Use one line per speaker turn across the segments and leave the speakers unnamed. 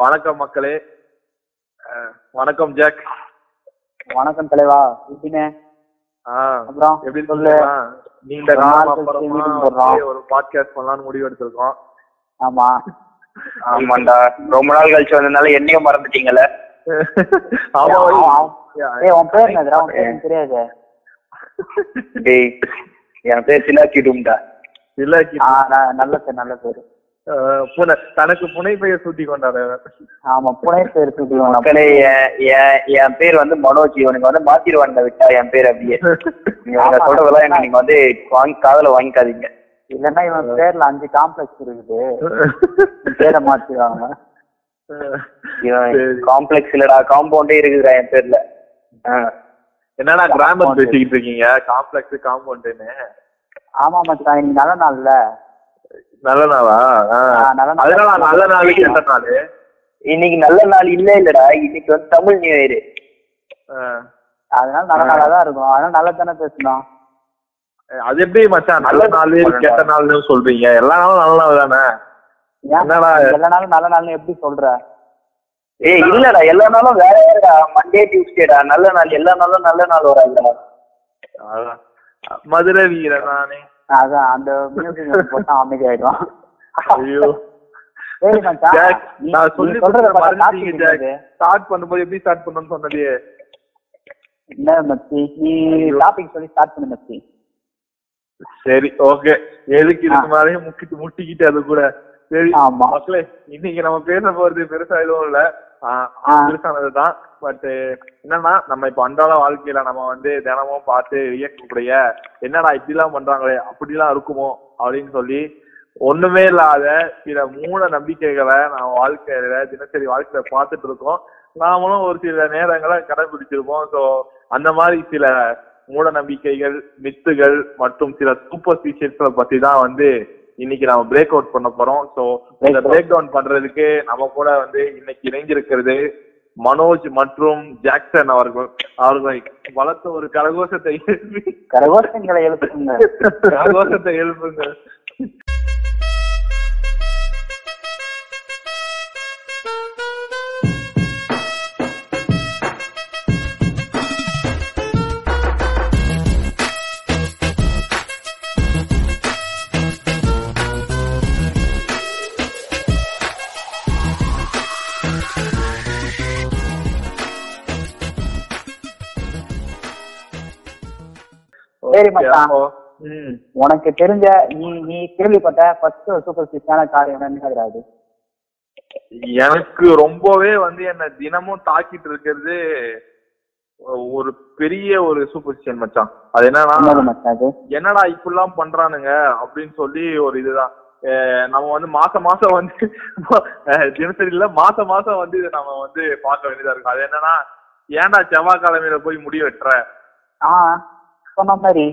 வணக்கம் மக்களே. வணக்கம் ஜாக்.
வணக்கம் தலைவா. எப்படின்னு
ஆ,
அப்புறம்
எப்படி
சொல்லு.
நீண்ட காலம் ஒரு பாட்காஸ்ட் பண்ணலாம்னு முடிவு எடுத்திருக்கோம்.
ஆமா.
ஆமாண்டா. ரொம்ப நாள் கழிச்சு வந்ததுனால என்னையும் மறந்துட்டீங்கல்ல?
ஆமா
ஏய், உன் பேர் என்னதுடா? உன் பேர் எனக்கு தெரியாது.
டேய் என் பேர் சிலாக்கிடும்டா.
இல்ல கி-
ஆ ந- நல்ல பேர் நல்ல பேர்.
புனை தனக்கு புனை பெயர் சூட்டி கொண்டாரு
ஆமா புனை பேர் சுட்டிவன்
மக்களே என் என்- என் பேர் வந்து மனோஜ் இவனுக்கு வந்து மாத்திருவாங்க விட்டா என் பேர் அப்படியே. நீங்க. சொல்றதெல்லாம் என்ன நீங்க வந்து வாங்கி காதுல வாங்கிக்காதீங்க.
இல்லன்னா இவன் பேர்ல அஞ்சு காம்ப்ளெக்ஸ் இருக்குது. பேரை மாத்திடுவாங்க.
காம்ப்ளெக்ஸ் இல்லடா காம்பவுண்டே இருக்குதுடா என் பேர்ல. ஆ.
என்னடா கிராமர் பேசிக்கிட்டு இருக்கீங்க? காம்ப்ளெக்ஸ் காம்பவுண்ட்னு
ஆமா மச்சான் இன்னைக்கு நல்ல நாள்ல.
நல்ல நாளா. அதனால நல்ல நாள். கெட்ட நாள்
இன்னைக்கு நல்ல நாள் இல்ல இல்லடா இன்னைக்கு வந்து தமிழ் நியூ இயர்.
அதனால நல்ல நாளா தான் இருக்கும். அதனால நல்லா தானே பேசணும்
அது எப்படி மச்சான்? நல்ல நாள் கெட்ட நாள்னு சொல்றீங்க. எல்லா நாளும் நல்ல நாள் தானே? என்னடா?
எல்லா நாளும் நல்ல நாள்னு எப்படி சொல்ற?
ஏய் இல்லடா. எல்லா நாளும் வேற வேறடா. மண்டே டியூஸ்டேடா நல்ல நாள். எல்லா நாளும் நல்ல நாள் வராதுடா.
மதுரை வீரன் நானே
அதான் அந்த மியூசிக் போட்டா அமைதி
ஐயோ. நான் சொல்லி? ஸ்டார்ட் பண்ணும்போது எப்படி ஸ்டார்ட் பண்ணணும்னு சொன்னதே
என்ன மச்சி? நீ டாபிக் சொல்லி ஸ்டார்ட் பண்ணு மச்சி.
சரி ஓகே எதுக்கு இதுக்கு மேலேயும் முக்கிட்டு முட்டிக்கிட்டு அது கூட. சரி.
ஆமா.
மக்களே இன்னைக்கு நம்ம பேச போறது பெருசா எதுவும் இல்ல. பெருசானதுதான் பட் என்னன்னா நம்ம இப்ப அன்றாட வாழ்க்கையில நம்ம வந்து தினமும் பார்த்து இயக்கக்கூடிய என்னடா இப்படிலாம் பண்றாங்களே அப்படிலாம் இருக்குமோ அப்படின்னு சொல்லி ஒண்ணுமே இல்லாத சில மூட நம்பிக்கைகளை நம்ம வாழ்க்கையில தினசரி வாழ்க்கையில பார்த்துட்டு இருக்கோம். நாமளும் ஒரு சில நேரங்களை கடைபிடிச்சிருப்போம் ஸோ அந்த மாதிரி சில மூட நம்பிக்கைகள் மித்துகள் மற்றும் சில சூப்பர்ஸ்டிஷியன்ஸ்களை பத்தி தான் வந்து இன்னைக்கு நம்ம பிரேக் அவுட் பண்ண போறோம். ஸோ இந்த. பிரேக் டவுன் பண்றதுக்கு நம்ம கூட வந்து இன்னைக்கு இணைஞ்சிருக்கிறது மனோஜ் மற்றும் ஜாக்சன் அவர்கள். அவர்களை வளர்த்த ஒரு கரகோஷத்தை எழுப்பி
கரகோஷங்களை எழுப்புங்க.
கரகோஷத்தை எழுப்புங்க.
சரி மச்சான். உனக்கு தெரிஞ்ச நீ நீ கேள்விப்பட்ட ஃபர்ஸ்ட் சூப்பர் ஸ்டிஷான காரியம் என்ன அது.
எனக்கு ரொம்பவே வந்து என்ன தினமும் தாக்கிட்டு இருக்கிறது ஒரு பெரிய ஒரு சூப்பர்ஸ்டிஷன் மச்சான். அது என்னன்னா என்னடா இப்படிலாம் பண்றானுங்க அப்படின்னு சொல்லி ஒரு இதுதான். நம்ம வந்து மாசம் மாசம் வந்து அஹ் தினசரியில மாசம் மாசம் வந்து இதை நம்ம வந்து பார்க்க வேண்டியதா இருக்கும். அது என்னன்னா ஏன்டா செவ்வாய்க்கிழமையில போய் முடி வெட்டுற?
சொன்ன மாதிரி.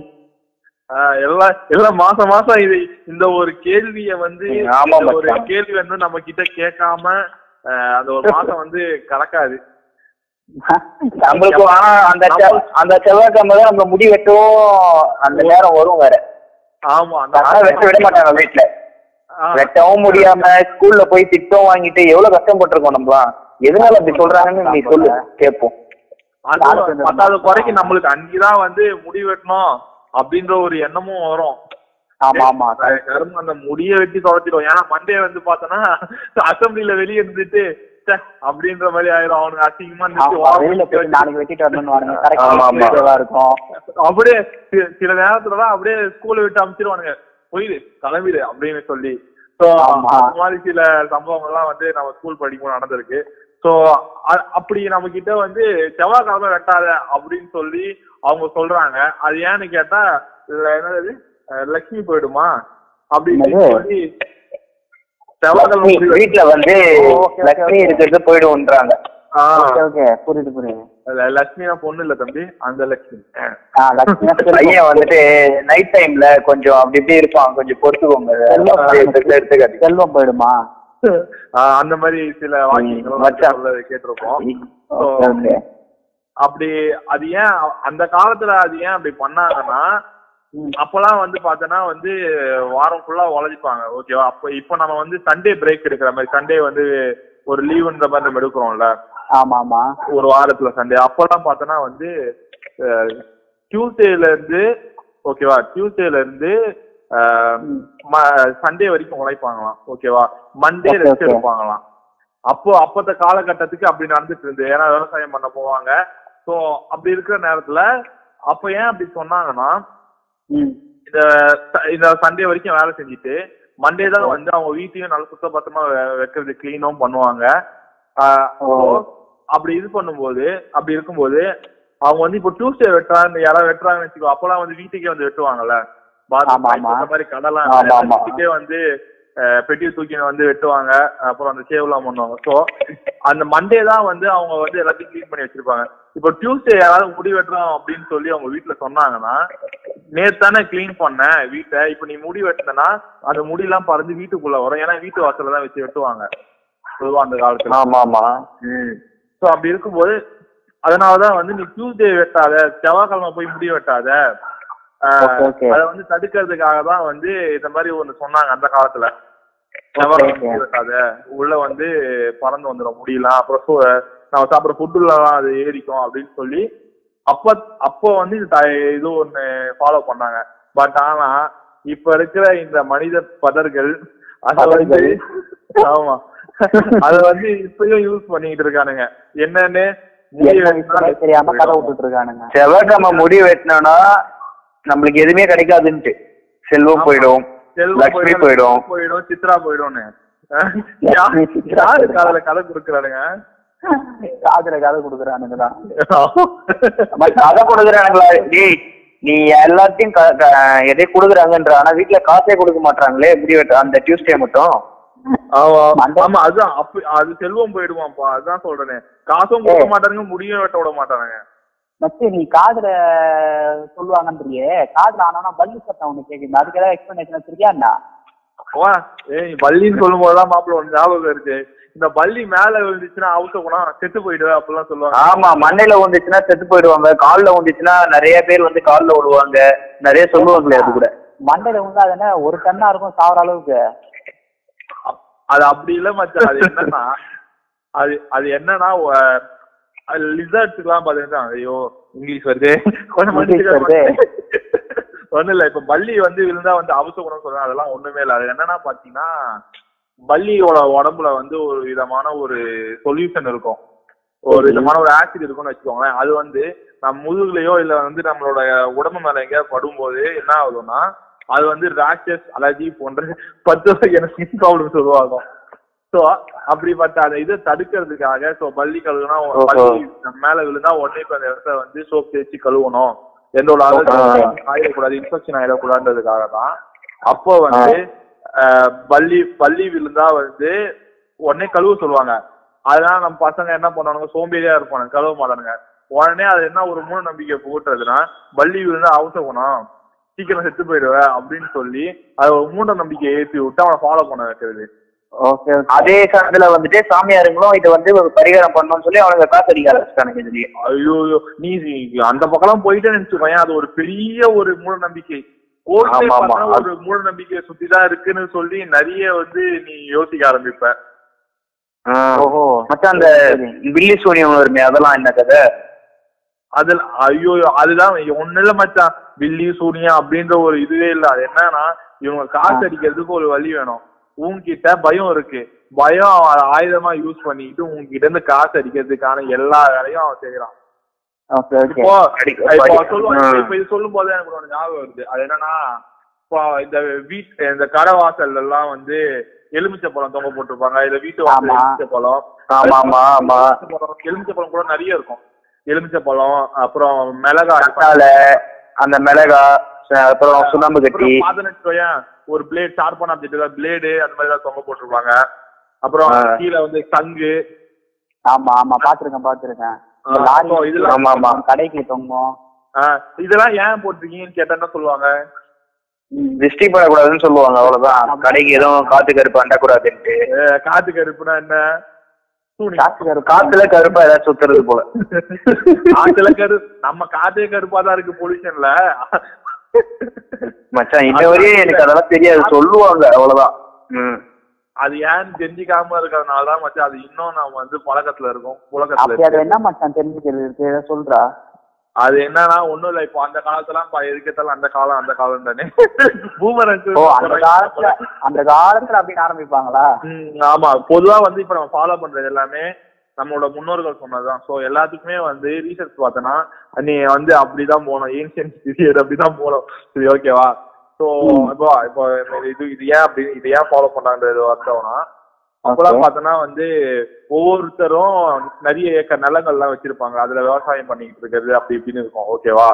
எல்லாம் எல்லாம் மாசம் மாசம் இது இந்த ஒரு கேள்விய வந்து ஒரு. கேள்வி வந்து நம்ம கிட்ட கேட்காம அந்த ஒரு மாசம் வந்து கலக்காது.
நம்மளுக்கு ஆனா அந்த அந்த செவ்வாய்க்கிழமை தான் நம்ம முடி வெட்டவும் அந்த நேரம் வரும் வேற.
ஆமா அந்த
வெட்ட விட மாட்டாங்க வீட்டுல வெட்டவும் முடியாம ஸ்கூல்ல போய் திட்டம் வாங்கிட்டு எவ்வளவு கஷ்டப்பட்டிருக்கோம் நம்மலாம் எதனால அப்படி சொல்றாங்கன்னு நீ சொல்லு கேட்போம்.
பத்தாவது குறைக்கு நம்மளுக்கு அன்னைக்குதான் வந்து முடி வெட்டணும் அப்படின்ற ஒரு எண்ணமும் வரும்.
ஆமா ஆமா.
கரும்பு அந்த முடிய வெட்டி தொலைச்சிடும் ஏன்னா மண்டே வந்து பார்த்தோன்னா அசம்பிளில வெளியே இருந்துட்டு அப்படின்ற மாதிரி ஆயிரும். அவனுக்கு அசிங்கமா அப்படியே சி- சில நேரத்துலதான் அப்படியே ஸ்கூல்ல விட்டு அனுப்பிச்சிருவானுங்க போயிடு கிளம்பிடு அப்படின்னு சொல்லி.
ஆமா.
அந்த மாதிரி சில சம்பவங்கள்லாம் வந்து நம்ம ஸ்கூல் படிக்கும்போது நடந்திருக்கு. ஸோ அப்படி நம்ம கிட்ட வந்து செவ்வாய்க்கிழமை வெட்டாத அப்படின்னு சொல்லி அவங்க சொல்றாங்க. அது ஏன்னு கேட்டா என்னது? லட்சுமி போயிடுமா? அப்படின்னு? சொல்லி செவ்வாய்க்கிழமை
வீட்டுல வந்து
okay.
இருக்கிறது போயிடும்ன்றாங்க.
புரியுது புரியுது.
லட்சுமினா பொண்ணு இல்ல தம்பி. அந்த லட்சுமி
லட்சுமி
பையன் வந்துட்டு நைட் டைம்ல கொஞ்சம் அப்படி இப்படி இருப்பான். கொஞ்சம் பொறுத்துக்கோங்க.
செல்வம் போயிடுமா?
அந்த மாதிரி சில. சொல்ல கேட்டிருப்போம். அப்படி அது ஏன் அந்த காலத்துல அது ஏன் அப்படி பண்ணாங்கன்னா. அப்பெல்லாம் வந்து பார்த்தோன்னா வந்து வாரம் ஃபுல்லா உழைப்பாங்க ஓகேவா அப்ப இப்ப நம்ம வந்து சண்டே பிரேக் எடுக்கிற மாதிரி சண்டே வந்து ஒரு லீவுன்ற மாதிரி நம்ம எடுக்கிறோம்ல.
ஆமா ஆமா
ஒரு வாரத்துல சண்டே அப்பெல்லாம் பார்த்தோன்னா வந்து டியூஸ்டேல இருந்து ஓகேவா டியூஸ்டேல இருந்து சண்டே வரைக்கும் உழைப்பாங்களாம் ஓகேவா மண்டே ரெஸ்ட். எடுப்பாங்களாம் அப்போ அப்பத்த காலகட்டத்துக்கு அப்படி நடந்துட்டு இருந்து ஏன்னா விவசாயம் பண்ண போவாங்க. ஸோ அப்படி இருக்கிற நேரத்துல அப்ப ஏன் அப்படி சொன்னாங்கன்னா இந்த ச- இந்த சண்டே வரைக்கும் வேலை செஞ்சுட்டு மண்டே தான் வந்து அவங்க வீட்டையும் நல்ல சுத்தபத்தமா வைக்கிறது கிளீனும் பண்ணுவாங்க. அப்படி இது பண்ணும்போது அப்படி இருக்கும்போது அவங்க வந்து இப்போ டியூஸ்டே வெட்டுறாங்க யாராவது வெட்டுறாங்கன்னு வச்சுக்கோ அப்பெல்லாம் வந்து வீட்டுக்கே வந்து வெட்டுவாங்கல்ல? மாதிரி கடலாம் வந்து அஹ், பெட்டியை தூக்கின்னு வந்து வெட்டுவாங்க. அப்புறம் அந்த சேவ்லாம் பண்ணுவாங்க. ஸோ அந்த மண்டே தான் வந்து அவங்க வந்து எல்லாத்தையும் க்ளீன் பண்ணி வச்சிருப்பாங்க. இப்போ டியூஸ்டே யாராவது முடி வெட்டுறோம் அப்படின்னு சொல்லி அவங்க வீட்டுல சொன்னாங்கன்னா நேத்து தானே க்ளீன் பண்ணேன் வீட்டை. இப்போ நீ முடி வெட்டினா அந்த முடியெல்லாம் பறந்து வீட்டுக்குள்ள வரும். ஏன்னா வீட்டு வாசல்ல தான் வச்சு வெட்டுவாங்க. பொதுவா அந்த காலத்துல.
ஆமா ஆமா.
ஸோ அப்படி இருக்கும்போது அதனாலதான் வந்து நீ டியூஸ்டே வெட்டாத செவ்வாய்க்கிழமை போய் முடி வெட்டாத. அதை வந்து தடுக்கிறதுக்காக தான் வந்து இந்த மாதிரி ஒண்ணு சொன்னாங்க அந்த காலத்துல. உள்ள வந்து பறந்து வந்துடும் முடியலாம். அப்புறம் நம்ம சாப்பிட்ற ஃபுட்டுலாம் அது ஏறிக்கும் அப்படின்னு சொல்லி அப்ப அப்போ வந்து இது த- இது ஒண்ணு ஃபாலோ பண்ணாங்க. பட் ஆனா இப்ப இருக்கிற இந்த மனித பதர்கள் அத வந்து ஆமா. அத வந்து இப்பயும் யூஸ் பண்ணிட்டு இருக்கானுங்க. என்னன்னு முடி வெட்டினா
விஷயமே தெரியாம கதை விட்டுட்டு இருக்கானுங்க.
செவ்வாய்க்கிழமை முடி வெட்டினோம்னா நம்மளுக்கு எதுவுமே கிடைக்காதுன்ட்டு. செல்வம் போயிடும்
செல்வம்
லக்ஷ்மி போயிடும்
போயிடும். சித்ரா போயிடும்னு. யாரு காதல கதை கொடுக்குறானுங்க?
காதுல கதை கொடுக்குறானுங்க தான்.
கதை கொடுக்குறானுங்களா? டேய் நீ எல்லாத்தையும் எதை கொடுக்குறாங்கன்ற ஆனா வீட்டுல காசே கொடுக்க மாட்டாங்களே முடி வெட்ட அந்த டியூஸ்டே மட்டும்.
ஆமா. அதுதான் அது செல்வம் போயிடுவான்ப்பா அதுதான் சொல்றேனே. காசும் கொடுக்க மாட்டானுங்க முடியும் வெட்ட விட மாட்டானுங்க.
மச்சி நீ காதுல சொல்லுவாங்கன்றியே காதுல ஆனா பல்லு சத்தம் ஒண்ணு கேக்குது அதுக்கு ஏதாவது எக்ஸ்பிளனேஷன் வச்சிருக்கியா
வா ஏய் பல்லின்னு சொல்லும் போதுதான் மாப்பிள்ள ஒன்று ஞாபகம் இருக்கு. இந்த பல்லி மேல விழுந்துச்சுன்னா அவுத்த குணம். செத்து போயிடுவேன் அப்படிலாம் சொல்லுவாங்க.
ஆமா மண்ணையில வந்துச்சுன்னா செத்து போயிடுவாங்க. கால்ல வந்துச்சுன்னா நிறைய பேர் வந்து கால்ல விழுவாங்க. நிறைய சொல்லுவாங்களே அது கூட.
மண்டையில வந்து அது என்ன? ஒரு டன்னா இருக்கும் சாவர அளவுக்கு.
அது அப்படி இல்ல மச்சான். அது என்னன்னா அது அது என்னன்னா லிசர்ட்ஸ்க்குலாம் பாத்தீங்கன்னா ஐயோ இங்கிலீஷ் வருது. ஒண்ணும் இல்ல இப்ப பல்லி வந்து விழுந்தா வந்து அவசர குணம் சொல்றாங்க அதெல்லாம் ஒண்ணுமே இல்ல. அது என்னன்னா பாத்தீங்கன்னா பல்லியோட உடம்புல வந்து ஒரு விதமான ஒரு சொல்யூஷன் இருக்கும். ஒரு விதமான ஒரு ஆசிட் இருக்கும்னு வச்சுக்கோங்களேன். அது வந்து நம்ம முதுகுலயோ இல்ல வந்து நம்மளோட உடம்பு மேல எங்கேயாவது படும்போது என்ன ஆகுதுன்னா அது வந்து ரேஷஸ் அலர்ஜி போன்ற பத்து வகையான ஸ்கின் ப்ராப்ளம் சொல்லுவாங்க சோ அப்படிப்பட்ட அந்த இதை தடுக்கிறதுக்காக சோ பள்ளி கழுவுனா. பள்ளி மேல விழுந்தா உடனே இப்ப அந்த இடத்த வந்து சோப் தேய்ச்சி கழுவணும். எந்த ஒரு ஆயிடக்கூடாது இன்ஃபெக்ஷன் ஆயிடக்கூடாதுன்றதுக்காக தான். அப்போ வந்து பள்ளி பள்ளி விழுந்தா வந்து உடனே கழுவ சொல்லுவாங்க. அதனால நம்ம பசங்க என்ன பண்ணுவானுங்க சோம்பேறியா இருப்பானுங்க கழுவ மாட்டானுங்க. உடனே அது என்ன ஒரு மூட நம்பிக்கை புகுட்டுறதுன்னா பள்ளி விழுந்தா அவசகுணம் சீக்கிரம் செத்து போயிடுவேன் அப்படின்னு சொல்லி அது ஒரு மூட நம்பிக்கையை ஏற்றி விட்டு அவனை ஃபாலோ பண்ண வைக்கிறது.
அதே காலத்துல வந்துட்டு சாமியாருங்களும் இதை வந்து ஒரு பரிகாரம் பண்ணணும்னு சொல்லி அவனுங்க காசு அடிக்க ஆரம்பிச்சிட்டானுங்க இதுலயே.
ஐயோ நீ அந்த பக்கம்லாம் போயிட்டே நினைச்சுக்கோயேன் அது ஒரு பெரிய ஒரு மூட நம்பிக்கை ஒரு மூட நம்பிக்கையை சுத்தி தான் இருக்குன்னு சொல்லி நிறைய வந்து நீ யோசிக்க ஆரம்பிப்ப.
ஓஹோ.
மச்சான் அந்த பில்லி சூனியம் வருமே அதெல்லாம் என்ன கதை?
அதுல ஐயோ அதுதான் ஒண்ணு இல்ல மச்சான். வில்லி சூனியா அப்படின்ற ஒரு இதுவே இல்ல. அது என்னன்னா இவங்க காசு அடிக்கிறதுக்கு ஒரு வழி வேணும். உன்கிட்ட பயம் இருக்கு. பயம் அவன் ஆயுதமா யூஸ் பண்ணிட்டு உன்கிட்ட இருந்து காசு அடிக்கிறதுக்கான எல்லா வேலையும் அவன் செய்யறான் இப்போ இது சொல்லும் போதே எனக்கு ஒண்ணு ஞாபகம் வருது. அது என்னன்னா இப்போ இந்த வீட் இந்த கடை வாசல்ல எல்லாம் வந்து எலுமிச்சை பழம் தொங்க போட்டிருப்பாங்க. இல்ல வீட்டு வாசல். எலுமிச்சை பழம்
ஆமா ஆமா ஆமா.
எலுமிச்சை பழம் கூட நிறைய இருக்கும். எலுமிச்சை பழம் அப்புறம் மிளகாய்.
அந்த மிளகா ச- அப்புறம் சுண்ணாம்பு கட்டி.
ஒரு பிளேட் ஷார்ப்பான ஆப்ஜெக்ட் பிளேடு அந்த மாதிரி எல்லாம் தொங்க போட்டிருப்பாங்க. அப்புறம். கீழே வந்து சங்கு.
ஆமா ஆமா பாத்துருக்கேன் பாத்துருக்கேன்.
ஆமா, ஆமா.
கடைக்கு தொங்கும்.
இதெல்லாம் ஏன் போட்டிருக்கீங்கன்னு கேட்டா சொல்லுவாங்க?
திருஷ்டி பண்ணக்கூடாதுன்னு சொல்லுவாங்க அவ்வளவுதான். கடைக்கு எதுவும் காத்து கருப்பு அண்டக்கூடாதுன்ட்டு.
காத்து கருப்புனா என்ன?
காத்துல கருப்பா ஏதாச்சும் சுத்துறது போல.
காத்துல கரு நம்ம காத்தே கருப்பா தான் இருக்கு பொல்யூஷன்ல
மச்சான் இன்ன வரையும் எனக்கு அதெல்லாம் தெரியாது. சொல்லுவாங்க அவ்வளவுதான்.
அது ஏன்னு தெரிஞ்சுக்காம இருக்கிறதுனால தான் மச்சான் அது இன்னும் நம்ம வந்து பழக்கத்துல இருக்கோம். புழக்கத்துல
அது என்ன மச்சான் தெரிஞ்சுக்கிறது? சொல்றா?
அது என்னன்னா ஒண்ணும் இல்ல. இப்போ அந்த காலத்துலாம் பா- எதுக்கேத்தாலும் அந்த காலம் அந்த காலம் தானே. பூமரங்கு
ஓ அந்த காலத்துல அந்த காலத்துல அப்படின்னு ஆரம்பிப்பாங்களா?
ஆமா. பொதுவா வந்து இப்ப நம்ம ஃபாலோ பண்றது எல்லாமே நம்மளோட முன்னோர்கள் சொன்னதுதான். சோ எல்லாத்துக்குமே வந்து ரீசர்ச் பார்த்தோன்னா நீ வந்து அப்படிதான் போகணும். ஏன்ஷியன் பீரியட் அப்படிதான் போகணும். சரி ஓகேவா சோ இப்போ இப்போ இது இது ஏன் அப்படி இது ஏன் ஃபாலோ பண்றாங்கன்றது அர்த்தம்னா அப்பெல்லாம். பார்த்தோன்னா வந்து ஒவ்வொருத்தரும் நிறைய ஏக்கர் நிலங்கள்லாம் வச்சிருப்பாங்க. அதுல விவசாயம் பண்ணிக்கிட்டு இருக்கிறது அப்படி இப்படின்னு இருக்கும். ஓகேவா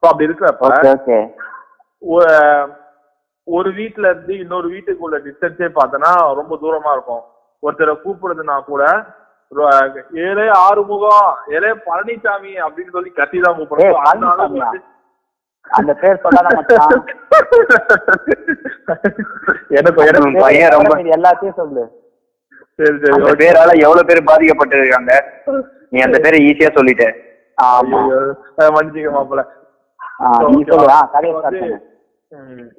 ஸோ அப்படி இருக்கிறப்ப ஒரு வீட்ல இருந்து இன்னொரு வீட்டுக்குள்ள டிஸ்டன்ஸே பார்த்தோன்னா ரொம்ப தூரமா இருக்கும். ஒருத்தரை கூப்பிடுறதுனா கூட ஏலே ஆறுமுகம் ஏலே பழனிசாமி அப்படின்னு சொல்லி கத்தி தான் கூப்பிடுறோம் அந்த
பேர்
எனக்கு
பையன் ரொம்ப
எல்லாத்தையும் சொல்லு.
சரி சரி okay.
பேரால எவ்வளவு பேர் பாதிக்கப்பட்டிருக்காங்க? நீ அந்த பேரை ஈஸியா சொல்லிட்ட.
மன்னிச்சுக்க
பண்ணு.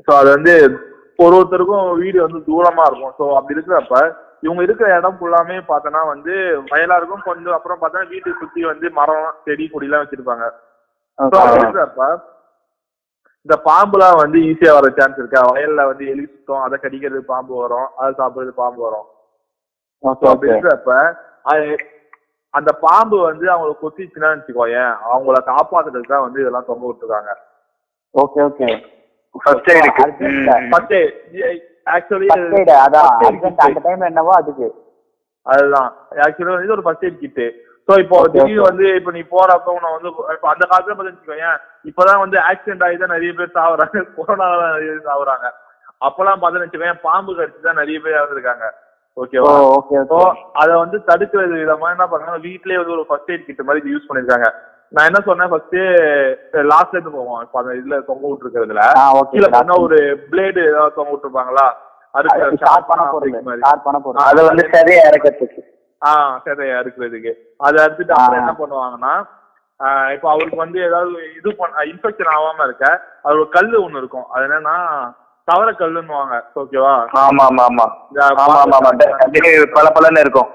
ஸோ அது வந்து ஒரு ஒருத்தருக்கும் வீடு வந்து தூரமா இருக்கும். ஸோ அப்படி இருக்கிறப்ப இவங்க இருக்கிற இடம் ஃபுல்லாமே பார்த்தோன்னா வந்து வயலா இருக்கும் கொஞ்சம் அப்புறம் பார்த்தோன்னா வீட்டுக்கு சுத்தி வந்து மரம் செடி கொடிலாம் வச்சிருப்பாங்க. ஸோ அப்படி இருக்கிறப்ப இந்த பாம்புலாம் வந்து ஈஸியா வர சான்ஸ் இருக்கா? வயல்ல வந்து எலி சுத்தம் அதை கடிக்கிறது பாம்பு வரும் அதை சாப்பிடுறது பாம்பு வரும்.
ஓகே
ஸோ அப்படி
ஓகே.
இருக்கிறப்ப அது- அந்த பாம்பு வந்து அவங்கள கொத்திச்சுன்னா வச்சுக்கோயேன் அவங்கள காப்பாத்துறதுக்கு தான் வந்து இதெல்லாம் தொங்க விட்டுருக்காங்க.
Okay okay.
First
first actually
அதான். அந்த டைம் என்னவோ அதுக்கு.
அதுதான். ஆக்சுவலா வந்து ஒரு ஃபர்ஸ்ட் எய்ட் கிட்டு ஸோ இப்போ திடீர்னு. வந்து இப்போ நீ போறப்ப உன்னை வந்து இப்போ அந்த காலத்துல பார்த்துக்கோங்க இப்பதான் வந்து ஆக்சிடென்ட் ஆகி தான் நிறைய பேர் சாவுறாங்க. கொரோனால நிறைய பேர் சாவுறாங்க. அப்பெல்லாம் பார்த்தோன்னு வச்சுக்கோங்க பாம்பு கடிச்சு தான் நிறைய பேர் இறந்துருக்காங்க. ஓகேவா
ஓகே
அதை வந்து தடுக்கிறது விதமா என்ன பண்ணாங்க வீட்லயே வந்து ஒரு ஃபர்ஸ்ட் எய்ட் கிட் மாதிரி யூஸ் பண்ணிருக்காங்க. நான் என்ன சொன்னேன் ஃபர்ஸ்ட் லாஸ்ட்ல இருந்து போவோம். இப்போ அந்த இதுல தொங்க விட்டுருக்கிறதுல.
ஆ ஓகே
கீழே பண்ண ஒரு பிளேடு ஏதாவது தொங்க விட்டுருப்பாங்களா? அதுக்கு
ஸ்டார்ட் பண்ண போறது
அதை வந்து சரியா இறக்கறதுக்கு
ஆ சதையா இருக்கிறதுக்கு அதை அறுத்துட்டு அப்புறம். என்ன பண்ணுவாங்கன்னா இப்போ அவருக்கு வந்து ஏதாவது இது பண்ண இன்ஃபெக்ஷன் ஆகாம இருக்க அது ஒரு கல்லு ஒண்ணு இருக்கும். அது என்னன்னா தவற கல்லுன்னுவாங்க. ஓகேவா
ஆமா ஆமா ஆமா ஆமா ஆமா ஆமா பல பலன்னு இருக்கும்.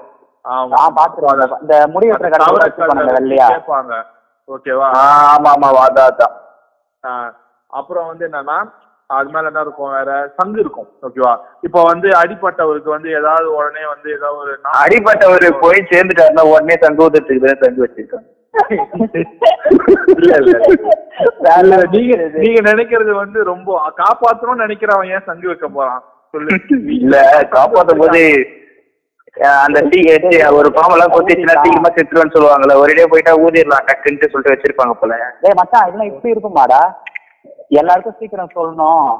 ஆமா.
பாத்துருவாங்க இந்த முடி வெட்டுற
தவற
கடை வச்சிருப்பாங்க
கல்லு
வெள்ளையா.
கேட்பாங்க. ஓகேவா?
ஆமா ஆமா அதான்
ஆ, அப்புறம் வந்து என்னன்னா அது மேல என்ன இருக்கும் வேற? சங்கு இருக்கும் ஓகேவா? இப்போ வந்து அடிப்பட்டவருக்கு வந்து ஏதாவது உடனே வந்து ஏதாவது ஒரு
அடிப்பட்டவர் போய் சேர்ந்துட்டாருன்னா உடனே தங்க ஊத்துறதுக்கு தான் தங்க வச்சிருக்காங்க.
நீங்க. நீங்க நினைக்கிறது வந்து ரொம்ப காப்பாத்தணும்னு நினைக்கிறவன் ஏன் சங்கு வைக்க போறான்? சொல்லு.
இல்ல காப்பாத்தும் போது அந்த டீ ஒரு பாம்பெல்லாம் கொத்திச்சுன்னா சீக்கிரமா செத்துருன்னு சொல்லுவாங்கல்ல ஒரேடியா போயிட்டா ஊதிடலாம் டக்குன்ட்டு சொல்லிட்டு வச்சிருப்பாங்க போல.
டேய் மச்சான் இதெல்லாம் இப்படி இருக்குமாடா? எல்லாருக்கும் சீக்கிரம் சொல்லணும்.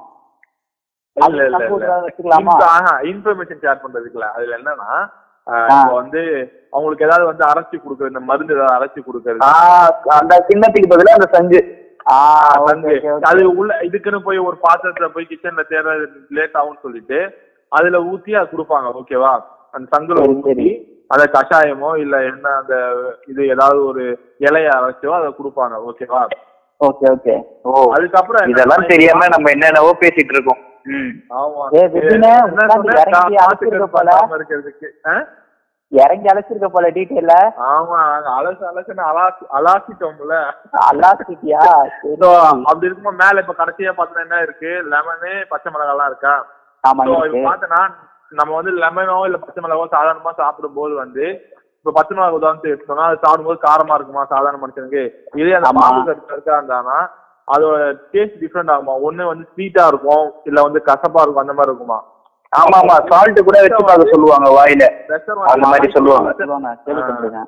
இன்ஃபர்மேஷன் ஷேர் பண்றதுக்குல அதுல என்னன்னா வந்து அவங்களுக்கு ஏதாவது வந்து அரைச்சி கொடுக்குறது இந்த மருந்து ஏதாவது அரைச்சி கொடுக்கறது.
ஆஹ் அந்த கிண்ணத்துக்கு பதிலா அந்த
ஓகே
அது உள்ள இதுக்குன்னு போய் ஒரு பாத்திரத்துல போய் கிச்சன்ல தேட லேட் ஆகும்னு சொல்லிட்டு அதுல ஊத்தி அது கொடுப்பாங்க ஓகேவா அந்த சங்குல
சரி.
அந்த கஷாயமோ இல்ல என்ன அந்த இது ஏதாவது ஒரு இலைய அரைச்சோ அதை கொடுப்பாங்க ஓகேவா
ஓகே ஓகே
ஓ
அதுக்கப்புறம்
இதெல்லாம் தெரியாம நம்ம என்னென்னவோ பேசிட்டு இருக்கோம்?
இறங்கி அழைச்சிருக்க போல. டீட்டெயில
ஆமா அலசு அலசுன்னு அலாசி அலாசிட்டோம்ல. So, அப்படி இருக்கும்போது மேல இப்ப கடைசியா பார்த்தோன்னா என்ன இருக்கு? லெமனு பச்சை மிளகாய் எல்லாம் இருக்கா.
ஆமா
பார்த்தோன்னா நம்ம வந்து லெமனோ இல்ல பச்சை மிளகோ சாதாரணமா சாப்பிடும் போது வந்து இப்ப பச்சை மிளகா உதாரணத்துக்கு எடுத்தோம்னா அது சாப்பிடும்போது காரமா இருக்குமா? சாதாரண மனுஷனுக்கு. இதே அந்த கருத்து இருக்கா இருந்தானா அதோட டேஸ்ட் டிஃப்ரெண்ட் ஆகுமா ஒண்ணு வந்து ஸ்வீட்டா இருக்கும்? இல்ல வந்து கசப்பா இருக்கும் அந்த மாதிரி இருக்குமா?
ஆமா ஆமா. சால்ட் கூட வச்சு பார்க்க சொல்லுவாங்க வாயில.
விஷம்
அந்த மாதிரி
வந்து
சொல்லுவாங்க.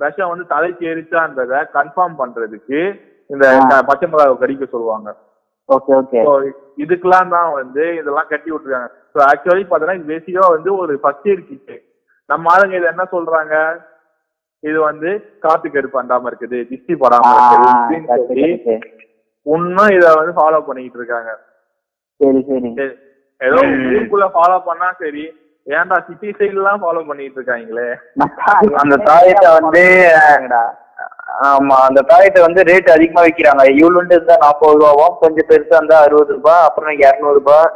விஷம் வந்து தலைக்கு ஏறிச்சான்றத கன்ஃபார்ம் பண்றதுக்கு இந்த பச்சை மிளகாய் கடிக்க சொல்லுவாங்க.
ஓகே ஓகே
இதுக்கெல்லாம் தான் வந்து இதெல்லாம் கட்டி விட்டுருக்காங்க. ஸோ ஆக்சுவலி பார்த்தோன்னா இது பேசிக்கா வந்து ஒரு ஃபர்ஸ்ட் எய்ட் கிட் நம்ம ஆளுங்க இது என்ன சொல்றாங்க? இது வந்து காத்து கருப்பு அண்டாம இருக்குது திஷ்டி படாம இருக்குது இன்னும் இத வந்து ஃபாலோ பண்ணிக்கிட்டு இருக்காங்க.
சரி சரி.
ஏதோ. ஊருக்குள்ள ஃபாலோ பண்ணா சரி. ஏன்டா சிட்டி சைடுலாம் ஃபாலோ பண்ணிட்டு இருக்காங்களே?
அந்த தாயத்தை வந்து ஆமா அந்த தாயத்தை வந்து ரேட் அதிகமா விக்கிறாங்க. இவ்வளோண்டு இருந்தா நாற்பது ரூபாவும் கொஞ்சம் பெருசா இருந்தா அறுபது ரூபாய் அப்புறம் இரநூறு ரூபாய்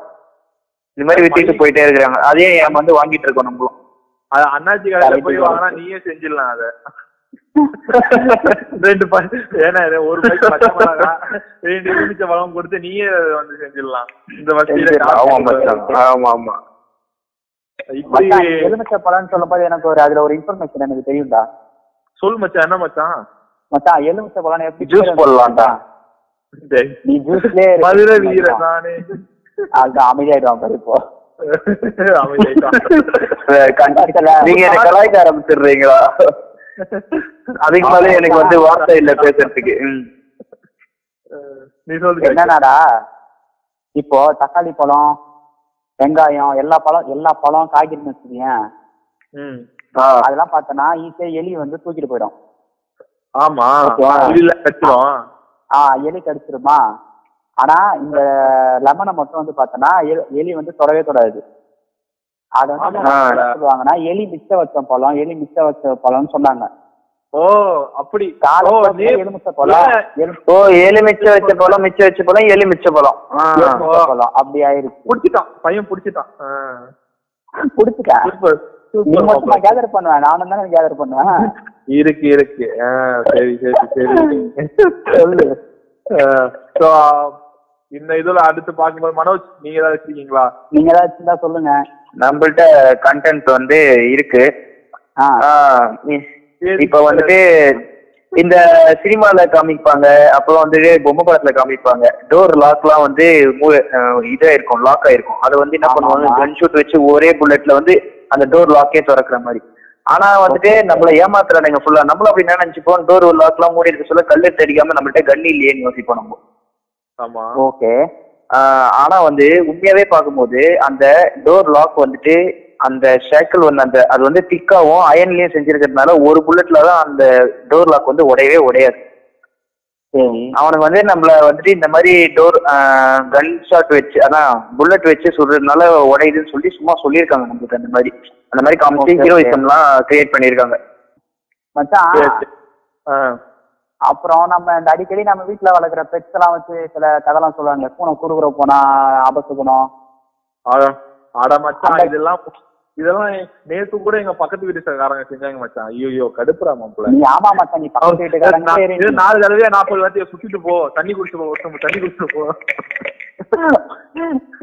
இந்த மாதிரி வித்துட்டு போயிட்டே இருக்கிறாங்க. அதே நம்ம வந்து வாங்கிட்டு இருக்கோம் நம்மளும்
அது அண்ணாச்சி கடையில போய். வாங்கினா நீயே செஞ்சிடலாம் அத. ரெண்டு ப ஏன்னா ஒரு பைக் பச்சை மிளகா ரெண்டு எலுமிச்சை பழம் கொடுத்து நீயே வந்து செஞ்சிடலாம். இந்த வசதியில.
ஆமா ஆமா
இப்படி
எலுமிச்சை பழம்னு சொல்லும்போது எனக்கு ஒரு அதுல ஒரு இன்ஃபர்மேஷன் எனக்கு தெரியும்டா.
சொல் மச்சான் என்ன மச்சான்?
மச்சான் எலுமிச்சை பழம் எப்படி
Juice போடலாம்டா.
நீ ஜூஸ்லயே
மதுரை வீர நானே.
அதுதான் அமைதியாயிடுவான் பாரு இப்போ.
நீங்க என்ன கலாய்க்க ஆரம்பிச்சிடுறீங்களா? அதுக்கு மேல எனக்கு வந்து வார்த்தை இல்ல பேசுறதுக்கு.
என்னன்னாடா இப்போ தக்காளி பழம் வெங்காயம் எல்லா பழம் எல்லா பழம் காய்கறின்னு வச்சுக்கேன் அதெல்லாம் பார்த்தோன்னா ஈஸியா எலி வந்து தூக்கிட்டு போயிடும்.
ஆமா.
ஓகேவா?
இல்ல கச்சிரும்
ஆ எலி கடிச்சிருமா? ஆனா இந்த லெமனை மட்டும் வந்து பார்த்தோன்னா எலி வந்து தொடவே தொடாது. அது வந்து சொல்லுவாங்கன்னா எலி மிச்ச வச்ச பழம் எலி மிச்ச வச்ச பழம்னு சொன்னாங்க.
ஓ அப்படி.
எலுமிச்சை பழம் எலு-
ஓ ஏழு மிச்சம் வச்ச பழம் மிச்சம் வச்ச பழம் ஏழு மிச்ச பழம்.
பழம். அப்படி ஆயிருச்சு.
புடிச்சிட்டான். பையன் புடிச்சிட்டான். ஆ.
குடிச்சுட்டேன்
சூப்பர்
நீ
சூப்பர்
மட்டுமா கேதர் பண்ணுவேன். நானும் தானே கேதர் பண்ணுவேன்.
இருக்கு இருக்கு. சரி சரி சரி.
சொல்லு.
ஸோ இந்த இதுல அடுத்து பார்க்கும்போது மனோஜ் நீங்க ஏதாவது வச்சிருக்கீங்களா?
நீங்க இருந்தா சொல்லுங்க.
நம்மள்ட்ட கண்டென்ட் வந்து இருக்கு.
ஆ.
ஆ, இ- இப்ப வந்துட்டு இந்த சினிமால காமிப்பாங்க. அப்புறம் வந்துட்டு பொம்மை படத்துல காமிப்பாங்க. டோர் லாக்லாம் வந்து மூ- அஹ் இதா இருக்கும் லாக் ஆயிருக்கும். அதை வந்து என்ன பண்ணுவாங்க. கன் ஷூட் வச்சு ஒரே புல்லட்ல வந்து அந்த டோர் லாக்கே திறக்கிற மாதிரி. ஆனா வந்துட்டு நம்மள ஏமாத்துறானுங்க ஃபுல்லா நம்மளும் அப்படி என்ன நினைச்சுப்போம்? டோர் லாக்லாம் மூடி இருக்க சொல்ல கல்லு தெரியாம நம்மள்ட்ட கன் இல்லையேன்னு யோசிப்போம் நம்ம.
ஆமா.
ஓகே
ஆனா வந்து உண்மையாவே பார்க்கும்போது அந்த டோர் லாக் வந்துட்டு அந்த ஷேக்கிள் ஒன்று அந்த அது வந்து திக்காவும் அயன்லயும் செஞ்சிருக்கிறதுனால ஒரு புல்லட்ல தான் அந்த டோர் லாக் வந்து உடையவே உடையாது. அவனுக்கு வந்து நம்மள வந்துட்டு இந்த மாதிரி டோர் கன் ஷாட் வச்சு அதான் புல்லட் வச்சு சுடுறதுனால உடையுதுன்னு சொல்லி சும்மா சொல்லியிருக்காங்க நம்மளுக்கு அந்த மாதிரி. அந்த மாதிரி காமிச்சு. ஹீரோயிசம்லாம் கிரியேட் பண்ணியிருக்காங்க.
மச்சான். அப்புறம் நம்ம இந்த அடிக்கடி நம்ம வீட்ல வளர்க்குற பெட்ஸ் எல்லாம் வச்சு சில கதைலாம் சொல்லுவாங்க. பூனை குறுகுற போனா
மச்சான்
அந்த-
இதெல்லாம் இதெல்லாம் நேத்து கூட எங்க பக்கத்து வீட்டுக்காரங்க செஞ்சாங்க மச்சான். ஐயோ கடுப்புறா மாப்பிள்ள.
நீ ஆமா மச்சான் நீ பக்கத்து வீட்டுக்காரங்க
நாலு தடவையா நாற்பது வாட்டியை சுத்திட்டு போ. தண்ணி குடிச்சு போ தண்ணி குடிச்சு போ.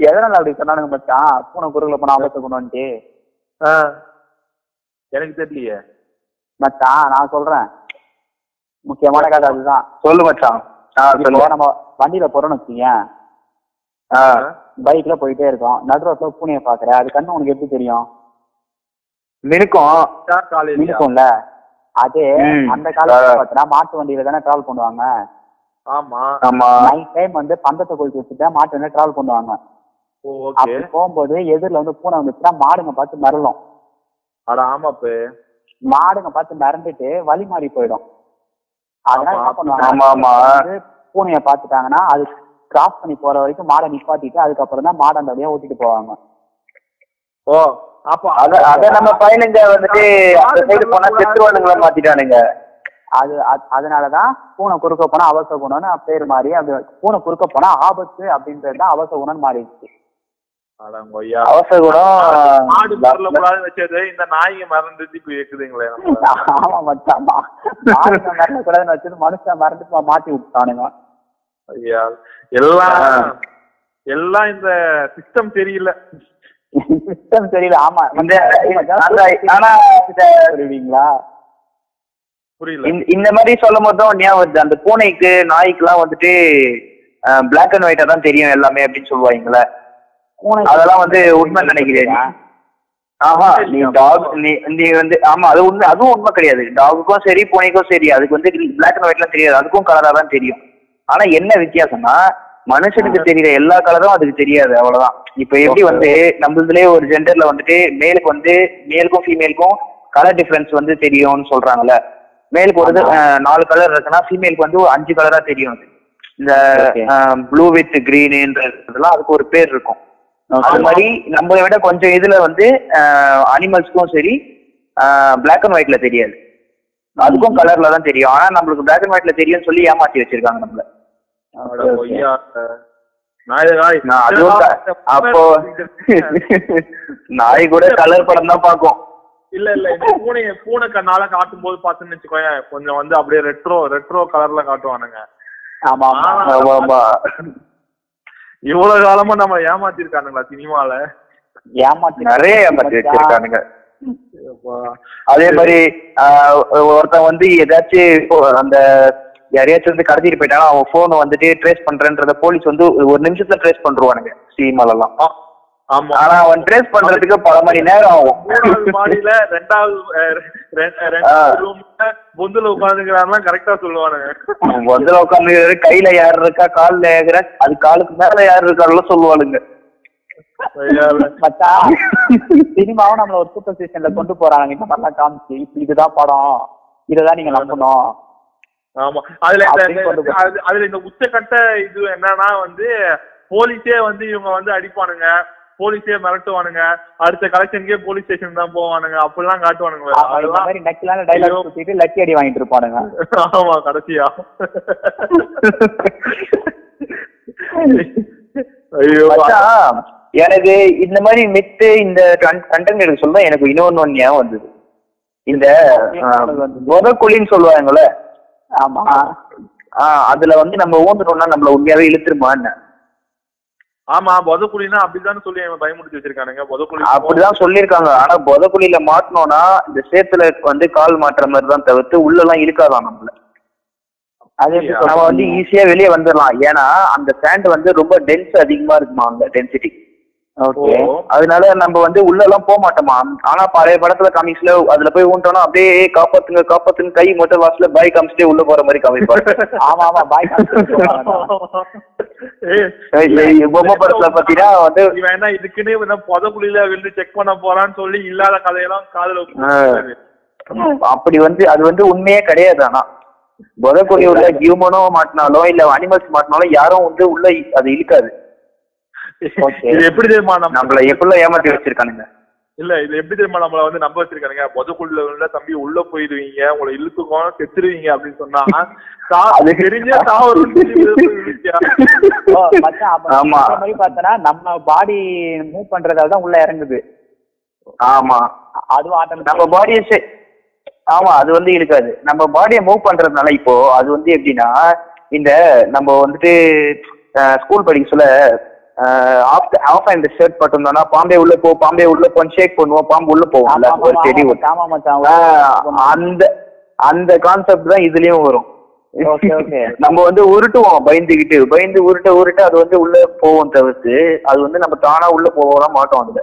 எதனால அப்படி சொன்னானுங்க மச்சான்? பூனை குறுகுல போனா அபசுகுணம்ட்டு
ஆ. எனக்கு தெரியலையே.
மச்சான் நான் சொல்றேன். முக்கியமான கதை அதுதான்.
சொல்லு மச்சான்.
நம்ம வண்டியில போறோம்னு வச்சுக்கேன் பைக்ல போயிட்டே இருக்கோம். நடு ரோட்ல பூனையை பாக்குற அது கண்ணு உனக்கு எப்படி தெரியும்?
மினுக்கும்
காலையில
மினுக்கும்ல. அதே. அந்த காலத்துல. பாத்தீங்கன்னா மாட்டு வண்டியில தானே டிராவல் பண்ணுவாங்க.
ஆமா.
ஆமா.
நைட் டைம் வந்து பந்தத்தை கொளுத்தி வச்சுட்டு மாட்டு வந்து டிராவல் பண்ணுவாங்க. அப்படி போகும்போது எதிரில வந்து பூனை வந்துச்சுன்னா மாடுங்க பார்த்து
அட ஆமாப்பு
மாடுங்க பார்த்து மிரண்டுட்டு வழி மாறி போயிடும். அதனால
ஆமா.
என்ன பண்ணுவாங்க?
ஆமா, ஆமா.
வந்து பூனைய பாத்துட்டாங்கன்னா அது கிராஸ் பண்ணி போற வரைக்கும் மாடை நிப்பாட்டிட்டு அதுக்கப்புறம் தான் மாடை அந்த வழியா ஓட்டிட்டு போவாங்க.
ஓ. அப்ப
அத அத நம்ம பையனுங்க வந்துட்டு அந்த சைடு போனா செத்துருவானுங்களா மாத்திட்டானுங்க
அது அதனாலதான் பூனை குறுக்க போனா அவசர குணம்னு பேர் மாறி அப்படி பூனை குறுக்க போனா ஆபத்து அப்படின்றது தான் அவசர குணம்னு மாறிடுச்சு.
அவசர
மாடு
குணம்
கூடாதுன்னு வச்சது இந்த நாய்ங்க மறந்துட்டு இப்ப இருக்குதுங்களே.
ஆமா மச்சான். மா- மாடுங்க மிரட்ட கூடாதுன்னு வச்சது மனுஷன் மறந்து மாத்தி விட்டானுங்க
ஐயா எல்லாம் எல்லாம் இந்த சிஸ்டம் தெரியல.
சிஸ்டம் தெரியல. ஆமா.
ஆனா
சொல்லுவீங்களா?
புரியல.
இந்த- மாதிரி சொல்லும் போது தான் ஞாபகம் வருது. அந்த பூனைக்கு நாய்க்குலாம் வந்துட்டு பிளாக் அண்ட் ஒயிட்டா தான் தெரியும் எல்லாமே அப்படின்னு சொல்லுவாங்கல்ல.
பூனை
அதெல்லாம் வந்து உண்மை நினைக்கிறேன். ஆஹா நீ டாக் நீ நீ வந்து ஆமா அது உண்மை அதுவும் உண்மை கிடையாது. டாகுக்கும் சரி பூனைக்கும் சரி. அதுக்கு வந்து பிளாக் அண்ட் ஒயிட்லாம் தெரியாது. அதுக்கும் கலரா தான் தெரியும். ஆனா என்ன வித்தியாசம்னா மனுஷனுக்கு தெரியுற எல்லா கலரும் அதுக்கு தெரியாது அவ்வளவுதான். இப்ப எப்படி வந்து நம்மளதுலயே ஒரு ஜெண்டர்ல வந்துட்டு மேலுக்கு வந்து மேலுக்கும் ஃபீமேலுக்கும் கலர் டிஃபரன்ஸ் வந்து தெரியும்னு சொல்றாங்கல்ல. மேலுக்கு ஒரு நாலு கலர் இருக்குன்னா ஃபீமேலுக்கு வந்து அஞ்சு கலரா தெரியும் அது. இந்த. ப்ளூ வித் கிரீன்ன்றதுலாம் அதுக்கு ஒரு பேர் இருக்கும். அது மாதிரி நம்மளை விட கொஞ்சம் இதுல வந்து அனிமல்ஸ்க்கும் சரி பிளாக் அண்ட் ஒயிட்ல தெரியாது. அதுக்கும் கலர்ல தான் தெரியும். ஆனா நம்மளுக்கு பிளாக் அண்ட் ஒயிட்ல தெரியும்னு சொல்லி ஏமாத்தி வச்சிருக்காங்க நம்மள. அப்போ நாய் கூட கலர் படம் தான் பாக்கும்
இல்ல இல்ல பூனை பூனை கண்ணால காட்டும் போது பாத்துன்னு வச்சுக்கோயேன் கொஞ்சம் வந்து அப்படியே ரெட்ரோ ரெட்ரோ கலர்ல காட்டுவானுங்க.
ஆமா ஆமா.
ஆமா
இவ்வளவு காலமா நம்ம ஏமாத்திருக்கானுங்களா சினிமால?
ஏமாத்தி
நிறைய ஏமாத்தி வச்சிருக்கானுங்க. அதே மாதிரி ஒருத்தன் வந்து ஏதாச்சும் அந்த யாரையாச்சும் வந்து கடத்திட்டு போயிட்டாலும் அவன் போனை வந்துட்டு ட்ரேஸ் பண்றேன்றத போலீஸ் வந்து ஒரு நிமிஷத்துல ட்ரேஸ் பண்ருவானுங்க சினிமால எல்லாம்
ஆமா.
ஆனா அவன் ட்ரேஸ் பண்றதுக்கு பல மணி நேரம் ஆகும்.
மூணாவது மாடியில ரெண்டாவது ரூம்ல பொந்துல உட்காந்துக்கிறாருன்னா கரெக்டா சொல்லுவானுங்க.
முதல்ல உட்காந்து கையில யார் இருக்கா கால்ல ஏகுற அது காலுக்கு மேல யார் இருக்காருல சொல்லுவாளுங்க
ஐயா,
மச்சான் சினிமாவும் நம்மள ஒரு சூப்பர் ஸ்டேஷன்ல கொண்டு போறாங்க இந்த மாதிரிலாம் காமிச்சு இதுதான் படம் இததான் நீங்க நம்பணும்.
ஆமா. அதுல அதுல இந்த உச்சக்கட்ட இது என்னன்னா வந்து போலீஸே வந்து இவங்க வந்து அடிப்பானுங்க. போலீஸே மிரட்டுவானுங்க. அடுத்த கலெக்ஷனுக்கே போலீஸ் ஸ்டேஷன் தான் போவானுங்க. அப்படிலாம் காட்டுவானுங்க அதெல்லாம்
மாதிரி நக்கிலான டைலாக் சுத்திட்டு லக்கி அடி வாங்கிட்டு இருப்பானுங்க.
ஆமா கடைசியா. ஐயோ
எனக்கு இந்த மாதிரி மித்து இந்த கண்டென்ட் எடுக்க சொல்ல எனக்கு இன்னொன்னு ஞாபகம் வந்தது. இந்த முதக்குழின்னு சொல்லுவாங்கல்ல
ஆமா.
ஆஹ் அதுல வந்து நம்ம ஊந்துட்டோம்னா நம்மள உண்மையாவே இழுத்துருமான்னு
ஆமா பொதக்குழினா அப்படித்தானே சொல்லி அவன் பயமுறுத்தி வச்சிருக்கானுங்க. பொதக்குழி
அப்படிதான் சொல்லியிருக்காங்க. ஆனா புதக்குழியில மாட்டினோம்னா இந்த சேத்துல வந்து கால் மாட்டுற மாதிரி தான் தவிர்த்து உள்ள எல்லாம் இழுக்காதான் நம்மள.
அது
நம்ம வந்து? ஈஸியா வெளியே வந்துடலாம் ஏன்னா அந்த சாண்ட் வந்து ரொம்ப டென்ஸ் அதிகமா இருக்குமா அந்த டென்சிட்டி
ஓகே
அதனால நம்ம வந்து உள்ள எல்லாம் போக மாட்டோமா? ஆனா பழைய படத்துல காமிக்ஸ்ல அதுல போய் ஊன்ட்டோம்னா அப்படியே காப்பாத்துங்க காப்பாத்துங்க. கை மட்டும் லாஸ்ட்ல பாய் காமிச்சிட்டே உள்ள போற மாதிரி காமிப்பாரு
ஆமா ஆமா பாய்
பொம்மை படத்துல பாத்தீங்கன்னா வந்து
இவன் என்ன இதுக்குன்னு பொதக்குழியில விழுந்து செக் பண்ண போறான்னு சொல்லி இல்லாத கதையெல்லாம் காதுல.
அப்படி வந்து அது வந்து உண்மையே கிடையாது ஆனா. புதக்குழி உள்ள ஹியூமனோ மாட்டினாலும் இல்ல அனிமல்ஸ் மாட்டினாலும் யாரும் வந்து உள்ள அது இழுக்காது.
இது எப்படி தெரியுமா நம்ம
நம்மள எப்படிலாம் ஏமாத்தி வச்சிருக்கானுங்க?
இல்ல இது எப்படி தெரியுமா நம்மள வந்து நம்ப வச்சிருக்கானுங்க? பொதுக்குள்ள உள்ள தம்பி உள்ள போயிடுவீங்க உங்களை இழுத்துக்கோங்க செத்துருவீங்க அப்படின்னு சொன்னா சா- அது தெரிஞ்ச சாவரும்
ஓ, மச்சான், அப்ப நீ
ஆமா.
சொல்ற மாதிரி பார்த்தனா நம்ம பாடி மூவ் பண்றதால தான் உள்ள இறங்குது.
ஆமா.
அதுவும் ஆட்டோமேட்டிக்
நம்ம பாடியை ஆமா அது வந்து இருக்காது நம்ம பாடியை மூவ் பண்றதுனால இப்போ அது வந்து எப்படின்னா இந்த நம்ம வந்துட்டு ஸ்கூல் படிக்க சொல்ல ஆஃப் ஆஃப் ஹேண்ட் ஷர்ட் போட்டிருந்தோம்னா பாம்பே உள்ள போ பாம்பே உள்ள போ ஷேக் பண்ணுவோம் பாம்பு உள்ள போவோம்ல ஒரு செடி அந்த அந்த கான்செப்ட் தான் இதுலயும் வரும்.
Okay okay.
நம்ம வந்து உருட்டுவோம் பயந்துகிட்டு. பயந்து உருட்ட உருட்ட அது வந்து உள்ள போவோம் தவிர்த்து அது வந்து நம்ம தானா உள்ள போகலாம் மாட்டோம் அதுல.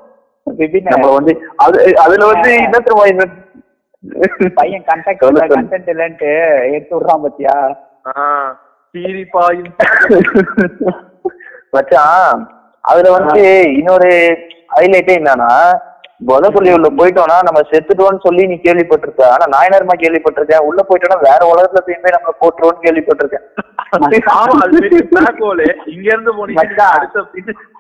நம்ம வந்து அது அதுல வந்து என்ன தெரியுமா
பையன் கண்டெக்ட். கண்டென்ட் இல்லன்ட்டு எடுத்து விடுறான் பாத்தியா?
சீரிப்பாயும்
மச்சான் அதுல வந்து இன்னொரு ஹைலைட்டே என்னன்னா புதக்குள்ளி உள்ள போயிட்டோம்னா நம்ம செத்துட்டோம்னு சொல்லி நீ கேள்விப்பட்டிருக்க ஆனா நாயனர்மா கேள்விப்பட்டிருக்கேன். உள்ள போயிட்டோம்னா வேற உலகத்துல போய் போய் நம்ம போட்டுருவோம்னு கேள்விப்பட்டிருக்கேன்.
இங்க இருந்து போனீங்க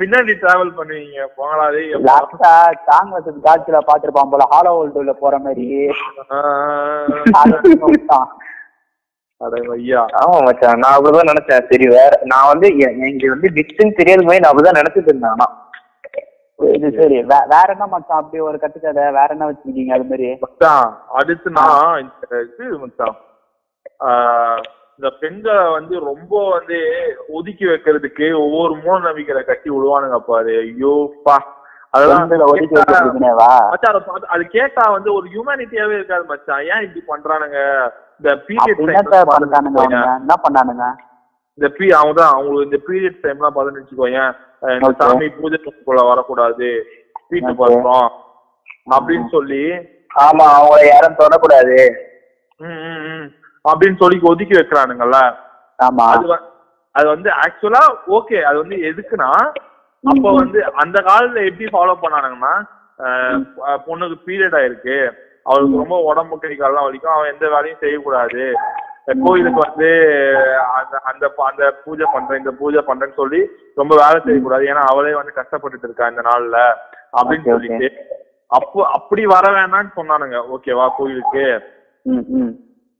பின்னாடி டிராவல் பண்ணுவீங்க. போங்களாதே
லாஸ்டா சாங் வசதி காட்சியில பாத்துருப்பான் போல ஹாலோ வேர்ல்டுல போற மாதிரி அது வந்து விட்டான்.
அட ஐயா
ஆமா மச்சான் நான் அப்படிதான் நினைச்சேன். சரி வேற நான் வந்து எனக்கு வந்து டிஸ்டன்ஸ் தெரியாத மாதிரி நான் அப்படிதான் நினைச்சிட்டு இருந்தேன் ஆனா.
இது சரி. வேற என்ன மச்சான் அப்படி ஒரு கட்டுக்கதை வேற என்ன வச்சிருக்கீங்க அது மாதிரி?
மச்சான் அடுத்து நான் இந்த இது மச்சான் இந்த பெண்களை வந்து ரொம்ப வந்து ஒதுக்கி வைக்கிறதுக்கு ஒவ்வொரு மூட நம்பிக்கையில கட்டி விடுவானுங்க பாரு. ஐயோப்பா அதெல்லாம்
பெண்களை ஒதுக்கி
கேட்டா-
வச்சிருக்கீங்கவா
மச்சான் அதை பார்த்து- அது கேட்டா வந்து ஒரு ஹியூமனிட்டியாவே இருக்காது மச்சான். ஏன் இப்படி பண்றானுங்க? இந்த
என்ன பண்ணானுங்க
இந்த பீ அவங்க? தான் அவங்களுக்கு இந்த பீரியட் டைம்லாம் பார்த்துன்னு வச்சுக்கோயேன். இந்த. சாமி பூஜை ரூமுக்குள்ள வரக்கூடாது. வீட்டு அப்படின்னு சொல்லி
ஆமா அவங்கள யாரும் தொடக்கூடாது.
அப்படின்னு சொல்லி ஒதுக்கி வைக்கிறானுங்கல்ல.
ஆமா.
அது அது வந்து ஆக்சுவலா ஓகே அது வந்து எதுக்குன்னா அப்ப வந்து அந்த காலத்துல எப்படி ஃபாலோ பண்ணானுங்கன்னா பொண்ணுக்கு பீரியட் ஆயிருக்கு. அவளுக்கு ரொம்ப உடம்பு கை கால்லாம் வலிக்கும். அவன் எந்த வேலையும் செய்யக்கூடாது. கோயிலுக்கு வந்து அந்த அந்த அந்த பூஜை பண்றேன் இந்த பூஜை பண்றேன்னு சொல்லி ரொம்ப வேலை செய்யக்கூடாது. ஏன்னா அவளே வந்து கஷ்டப்பட்டுட்டு இருக்கா இந்த நாள்ல அப்படின்னு. சொல்லிட்டு. அப்போ அப்படி வர வேணாம்னு சொன்னானுங்க. ஓகேவா கோயிலுக்கு.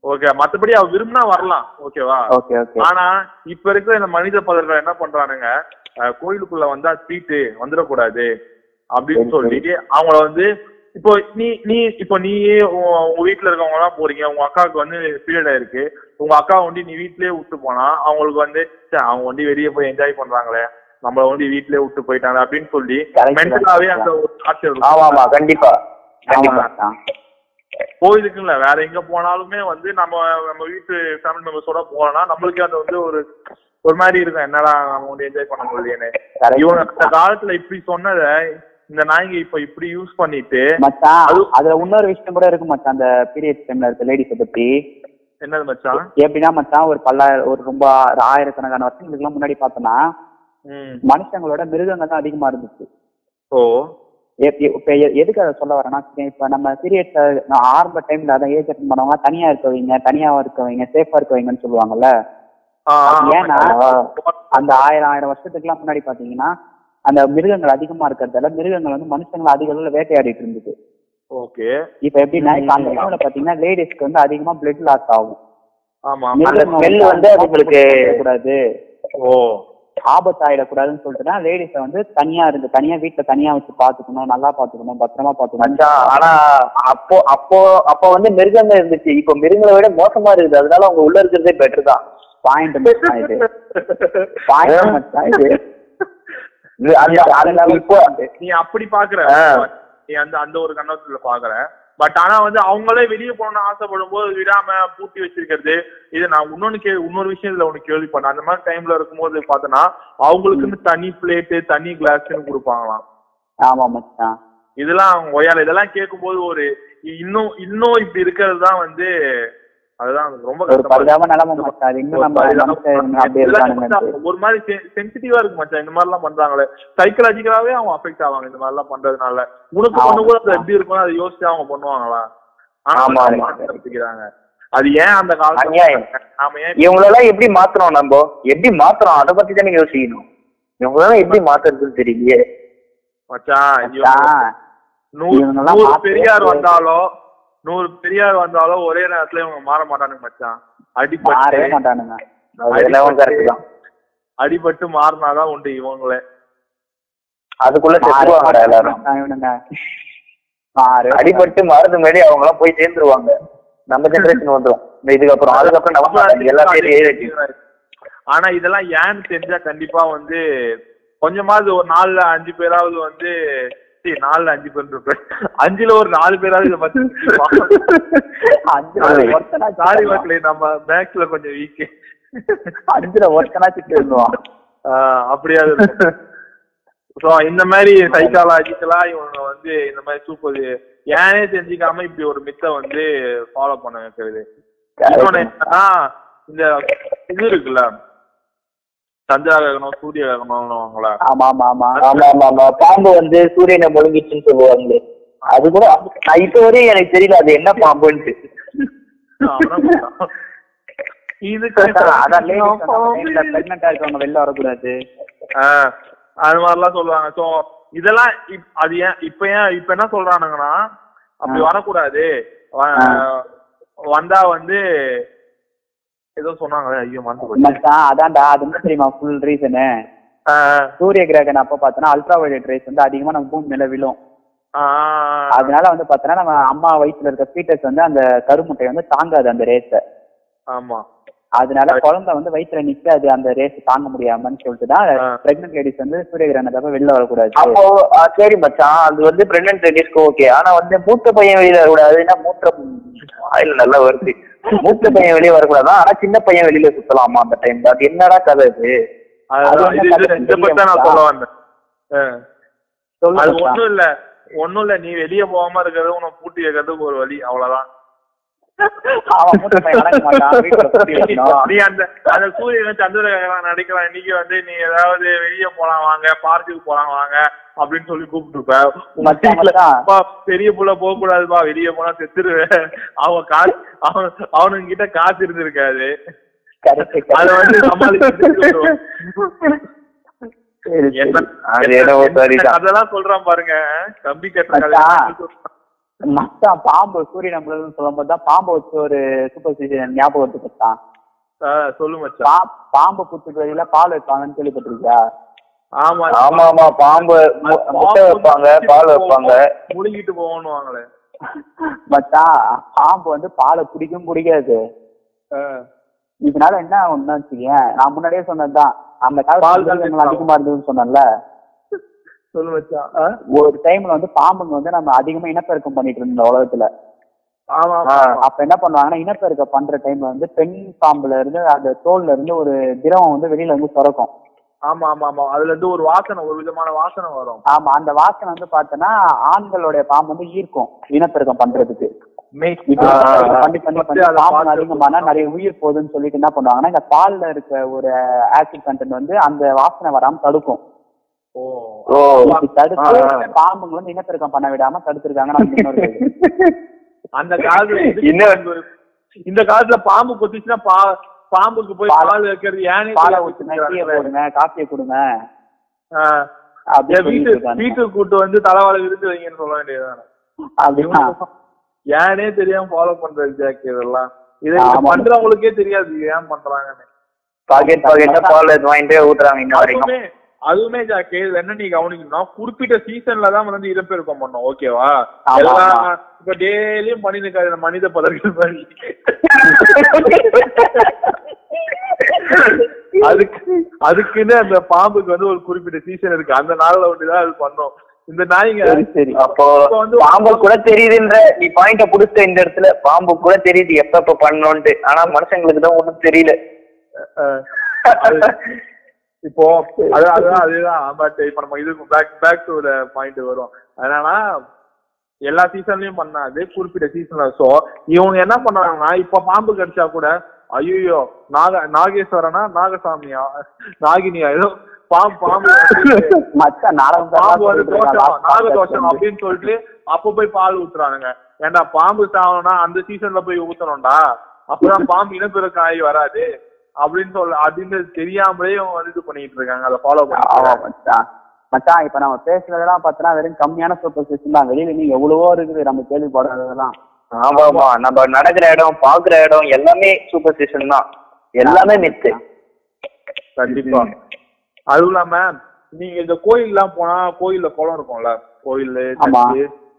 ஓகே மத்தபடி அவ விரும்பினா வரலாம். ஓகேவா
ஓகே ஓகே.
ஆனா இப்ப இருக்கிற இந்த மனித பதர்கள் என்ன பண்றானுங்க? கோயிலுக்குள்ள வந்தா சீட்டு வந்துடக்கூடாது அப்படின்னு சொல்லி அவங்கள வந்து இப்போ நீ நீ இப்போ நீ உ- உங்க வீட்டுல இருக்கவங்க எல்லாம் போறீங்க உங்க அக்காவுக்கு வந்து பீரியட் ஆயிருக்கு. உங்க அக்கா வந்து நீ வீட்லயே விட்டு போனா அவங்களுக்கு வந்து அவங்க வந்து வெளியே போய் என்ஜாய் பண்றாங்களே நம்மள வந்து வீட்லயே விட்டு போயிட்டாங்க அப்படின்னு சொல்லி மென்டலாவே. அந்த
ஆமா ஆமா கண்டிப்பா கண்டிப்பா.
மச்சான்
கோயிலுக்கு இல்ல வேற எங்க போனாலுமே வந்து நம்ம நம்ம வீட்டு ஃபேமிலி மெம்பர்ஸோட போனா நம்மளுக்கே அது வந்து ஒரு ஒரு மாதிரி இருக்கும். என்னடா நம்ம வந்து என்ஜாய் பண்ண
Correct,
இவங்க அந்த. காலத்துல இப்படி சொன்னத இந்த நாய்ங்க இப்ப இப்படி யூஸ் பண்ணிட்டு
மச்சான்
அது-
அதுல இன்னொரு விஷயம் கூட இருக்கு மச்சான் அந்த பீரியட் டைம்ல இருக்க லேடிஸை பத்தி.
என்னது மச்சான்
எப்படின்னா மச்சான் ஒரு பல்லாயிரம் ஒரு ரொம்ப ஆயிரக்கணக்கான வருஷங்களுக்குலாம் முன்னாடி பார்த்தோம்னா
ம்.
மனுஷங்களோட மிருகங்கள் தான் அதிகமா இருந்துச்சு.
ஓ.
இப்ப எதுக்கு அதை சொல்ல வரேன்னா இப்ப நம்ம பீரியட் ஆரம்ப டைம்ல அதான் ஏஜ் அட்டன் பண்ணவங்க தனியா இருக்கவங்க தனியா இருக்கவங்க சேஃபா இருக்கவங்கன்னு சொல்லுவாங்கல்ல.
ஆ, ஆ,
ஏன்னா. அந்த ஆயிரம் ஆயிரம் வருஷத்துக்குலாம் முன்னாடி பாத்தீங்கன்னா அந்த மிருகங்கள் அதிகமா இருக்கிறதால மிருகங்கள் வந்து மனுஷங்களை அதிக அளவுல வேட்டையாடிட்டு இருந்தது.
ஓகே.
இப்ப எப்படின்னா இப்ப அந்த டைம்ல பாத்தீங்கன்னா லேடிஸ்க்கு வந்து அதிகமா பிளட் லாஸ் ஆகும்.
ஆமா
அந்த வந்து அதுங்களுக்கு-
கூடாது
ஓ.
ஆபத்து ஆயிடக்கூடாதுன்னு சொல்லிட்டுனா லேடிஸ வந்து தனியா இருந்து தனியா வீட்டுல தனியா வச்சு பாத்துக்கணும் நல்லா பாத்துக்கணும் பத்திரமா பாத்துக்கணும்
ஆனா அப்போ அப்போ அப்போ வந்து மிருகங்கள் இருந்துச்சு. இப்போ மிருகங்களை விட மோசமா இருக்குது. அதனால அவங்க உள்ள இருக்கிறதே பெட்டர் தான்.
பாயிண்ட் பாயிண்ட் இது
இது அந்த- அந்த இப்போ
நீ அப்படி பாக்குற. நீ அந்த அந்த ஒரு கண்ணத்துல பாக்குற. பட் ஆனா வந்து அவங்களே வெளியே போகணும்னு ஆசைப்படும் போது விடாம பூட்டி வச்சிருக்கிறது இது நான் இன்னொன்னு கே இன்னொரு விஷயம் இதுல ஒண்ணு கேள்விப்பட்டேன். அந்த மாதிரி டைம்ல இருக்கும்போது பார்த்தோன்னா அவங்களுக்குன்னு தனி பிளேட்டு தனி கிளாஸ்ன்னு கொடுப்பாங்களாம்.
ஆமா மச்சான்
இதெல்லாம் ஒய்யால இதெல்லாம் கேட்கும்போது ஒரு இன்னும் இன்னும் இப்படி இருக்கிறது தான் வந்து அதுதான் ரொம்ப.
பரிதாப நிலைமை மச்சான் இன்னும் நம்ம
ஒரு மாதிரி சென்சிட்டிவா இருக்கு மச்சான். இந்த மாதிரி எல்லாம் பண்றாங்களே. சைக்கலாஜிக்கலாவே அவங்க அஃபெக்ட் ஆவாங்க. இந்த மாதிரி எல்லாம் பண்றதுனால. உனக்கு. பண்ணும்போது அது எப்படி இருக்கும் அதை யோசிச்சு அவங்க பண்ணுவாங்களா? ஆனா. கத்துக்கிறாங்க அது ஏன் அந்த காலத்துல. நாம ஏன்
இவங்களெல்லாம் எப்படி மாத்துறோம் நம்ம? எப்படி மாத்துறோம்? அதை பத்தி தானே யோசிக்கணும். இவங்களெல்லாம் எப்படி மாத்துறதுன்னு தெரியலையே.
மச்சான் நூறு பெரியார்
கூடாது.
நூறு பெரியார் வந்தாலோ ஒரே நேரத்துல இவங்க மாற மாட்டானுங்க மச்சான். அடிபட்டு
மாட்டானுங்க.
அடிபட்டு மாறினாதான் உண்டு இவங்களே.
அதுக்குள்ள
மாறவே
செத்துருவாங்கடா எல்லாரும். அடிபட்டு மருந்து முன்னாடி அவங்க எல்லாம் போய் சேர்ந்துருவாங்க. நம்ம ஜெனரேஷன் வந்துரும். இந்த இதுக்கப்புறம் அதுக்கப்புறம் நம்ம ஏறிச்சு
ஆனா இதெல்லாம் ஏன்னு தெரிஞ்சா கண்டிப்பா வந்து கொஞ்சமாவது ஒரு நாலுல அஞ்சு பேராவது வந்து நாலுல அஞ்சு பேர் அஞ்சுல ஒரு நாலு பேராவது
அஞ்சுல
சாரி. மக்களே நம்ம மேக்ஸ்ல கொஞ்சம் வீக்
அஞ்சுல ஒருத்தனாச்சும் சொல்லுவான்
அப்படியா இருக்கும். ஸோ இந்த மாதிரி சைக்காலஜிக்கலா இவங்க வந்து இந்த மாதிரி சூப்பர் ஏனே தெரிஞ்சுக்காம இப்படி ஒரு மித்தை வந்து ஃபாலோ பண்ண வைக்கிறது. இந்த இது இருக்குல்ல சந்திரா கிரகணம் சூரிய கிரகணம்னுவாங்களா
ஆமா ஆமா ஆமா.
ஆமா ஆமா ஆமா. பாம்பு வந்து சூரியனை முழுங்கிச்சுன்னு சொல்லுவாங்க. அது கூட நான் இப்ப வரையும் எனக்கு தெரியல அது என்ன பாம்புன்ட்டு.
வெளில வரக்கூடாது.
அது மாதிரிலாம் சொல்லுவாங்க. சோ இதெல்லாம் அது ஏன் இப்ப ஏன் இப்ப என்ன சொல்றானுங்கன்னா அப்படி. வரக்கூடாது. வந்தா வந்து ஏதோ சொன்னாங்களே ஐயோ மறந்து
அதான்டா அது என்ன தெரியுமா ஃபுல் ரீசனு சூரிய கிரகணம் அப்ப பார்த்தோன்னா அல்ட்ரா வயலட் ரேஸ் வந்து அதிகமா நம்ம பூமி மேல விழும். அதனால வந்து பார்த்தோன்னா நம்ம அம்மா வயித்துல இருக்க ஃபீட்டஸ் வந்து அந்த கருமுட்டை வந்து தாங்காது அந்த ரேஸ
ஆமா.
அதனால குழந்தை வந்து வயித்துல நிக்காது அந்த ரேஸ் தாங்க முடியாமன்னு சொல்லிட்டு தான். பிரெக்னன்ட் லேடிஸ் வந்து சூரிய கிரகணத்தப்ப வெளில வரக்கூடாது.
அப்போ சரி மச்சான் அது வந்து பிரெக்னன்ட் லேடிஸ்க்கு ஓகே ஆனா வந்து மூத்த பையன் வெளியில வரக்கூடாது ஏன்னா மூத்த ஆயில் நல்லா வருது. மூத்த பையன் வெளியே வரக்கூடாது? ஆனா சின்ன பையன் வெளியில சுத்தலாமா அந்த டைம்ல அது என்னடா கதை இது?
நான்? சொல்ல வந்தேன். அது. ஒண்ணும் இல்ல. ஒண்ணும் இல்ல. நீ வெளிய போகாம இருக்கிறது உனக்கு பூட்டி வைக்கிறதுக்கு ஒரு வழி. அவ்வளவுதான். நீ அந்த அந்த சூரியன் சந்திரகிரகணம் நடிக்கலாம். இன்னைக்கு வந்து நீ ஏதாவது வெளிய போலாம் வாங்க பார்க்குக்கு போலாம் வாங்க அப்படின்னு சொல்லி கூப்பிட்டுருப்ப. பெரிய புள்ள போக கூடாதுப்பா வெளிய போனா செத்துருவேன். அவன் காசு அவன் அவனுங்க கிட்ட காசு இருந்திருக்காது. அத வந்து சமாளிச்சு. அதெல்லாம் சொல்றான் பாருங்க. கம்பி கட்டுற
மச்சான். பாம்பு சூரியன் நம்மளும் சொல்லும் போது தான் பாம்பை வச்சு ஒரு சூப்பர் ஸ்டிஷன் ஞாபகம் வந்து
சொல்லு மச்சான்
பாம்பு புத்துக்கு வழியில பால் வைப்பாங்கன்னு கேள்விப்பட்டிருக்கியா?
ஆமா
ஆமா. ஆமா பாம்பு முட்டை வைப்பாங்க பால் வைப்பாங்க.
முழுங்கிட்டு போகணுவாங்களே
மச்சான் பாம்பு வந்து பாலை குடிக்கும் குடிக்காது.
ஆஹ்
இதனால என்ன ஆகும்னு வச்சுக்கேன் நான் முன்னாடியே சொன்னதுதான். அந்த
பால்
காலத்துல அதிகமா இருந்ததுன்னு சொன்னேன்ல. ஒரு டைம்ல வந்து பாம்புங்க வந்து நம்ம அதிகமா இனப்பெருக்கம் பண்ணிட்டு இருந்தோம் உலகத்துல. அப்ப என்ன பண்ணுவாங்கன்னா இனப்பெருக்கம் பண்ற டைம்ல வந்து பெண் பாம்புல இருந்து அந்த தோல்ல இருந்து ஒரு திரவம் வந்து வெளியில வந்து சுரக்கும்.
ஆமா ஆமா ஆமா. அதுல இருந்து ஒரு வாசனை ஒரு விதமான வாசனை வரும்.
ஆமா அந்த வாசனை வந்து பார்த்தோன்னா ஆண்களுடைய பாம்பு வந்து ஈர்க்கும் இனப்பெருக்கம் பண்றதுக்கு. பண்ணி பண்ணி பண்ணி
அதை
பாம்பு
பார்த்து
அதிகமானா நிறைய உயிர் போகுதுன்னு சொல்லிட்டு என்ன பண்ணுவாங்கன்னா இந்த பால்ல இருக்க ஒரு ஆசிட் கண்டென்ட் வந்து அந்த வாசனை வராம தடுக்கும். பாம்புங்க வந்து இனப்பெருக்கம் பண்ண விடாம தடுத்திருக்காங்க
அந்த காலத்துல? இந்த காலத்துல பாம்பு கொத்திச்சுன்னா பா பாம்புக்கு போய்
பால்
வைக்கிறது ஏனே
பாலை ஊத்துங்க காப்பியை கொடுங்க.
வீட்டு. வீட்டுக்கு கூட்டு வந்து தலைவாழ விருந்து வைங்கன்னு சொல்ல வேண்டியதுதானே.
அப்படின்னா
ஏனே தெரியாம ஃபாலோ பண்றது ஜாக் இதெல்லாம். இதை. பண்றவங்களுக்கே தெரியாது ஏன் பண்றாங்கன்னு.
பாக்கெட் பாக்கெட்டா பால் வாங்கிட்டு ஊத்துறாங்க இன்ன வரைக்கும்.
அதுவுமே ஜாக்கே என்ன நீ கவனிக்கணும் குறிப்பிட்ட சீசன்ல தான் வந்து இறப்பெருக்கம் பண்ணோம் ஓகேவா எல்லா. இப்ப டெய்லியும் பண்ணி இருக்காது மனித பதர்கள் மாதிரி. அதுக்கு அதுக்குன்னு அந்த பாம்புக்கு வந்து ஒரு குறிப்பிட்ட சீசன் இருக்கு. அந்த நாள்ல ஒண்டிதான் அது பண்ணும். இந்த நாய்ங்க
சரி
அப்போ
வந்து
பாம்பு கூட தெரியுதுன்ற நீ பாயிண்ட புடிச்ச இந்த இடத்துல பாம்பு கூட தெரியுது எப்ப எப்ப பண்ணணும்ட்டு ஆனா மனுஷங்களுக்கு தான் ஒண்ணும் தெரியல.
இப்போ அது அதுதான் அதுதான். பட் இப்ப நம்ம இதுக்கு பேக் பேக் டு பாயிண்ட் வரும். என்னன்னா எல்லா சீசன்லயும் பண்ணாது. குறிப்பிட்ட சீசன்ல சோ இவங்க என்ன பண்றாங்கன்னா இப்ப பாம்பு கடிச்சா கூட ஐயோ நாக நாகேஸ்வரனா நாகசாமியா? நாகினியா? ஏதோ பாம்பு பாம்பு பாம்பு வந்து தோஷம். நாகதோஷம் அப்படின்னு சொல்லிட்டு அப்ப போய் பால் ஊத்துறானுங்க. ஏன்டா பாம்பு சாவணும்னா அந்த சீசன்ல போய் ஊத்தணும்டா? அப்பதான் பாம்பு இனப்பெருக்கம் ஆகி வராது. அப்படின்னு சொல்ல அப்படின்னு தெரியாமலே வந்து இது பண்ணிட்டு இருக்காங்க. அதை ஃபாலோ பண்ணி
மச்சான் இப்ப நம்ம பேசுனதெல்லாம் பார்த்தோன்னா வெறும் கம்மியான சூப்பர் ஸ்டிஷன் தான். வெளியில நீங்க எவ்வளவோ இருக்குது நம்ம கேள்விப்படுறதெல்லாம்.
ஆமா ஆமா. நம்ம நடக்கிற இடம் பாக்குற இடம் எல்லாமே சூப்பர் ஸ்டேஷன் தான். எல்லாமே மித்து
கண்டிப்பா. அதுவும் இல்லாம நீங்க இந்த கோயில் எல்லாம் போனா கோயில்ல குளம் இருக்கும்ல? கோயில்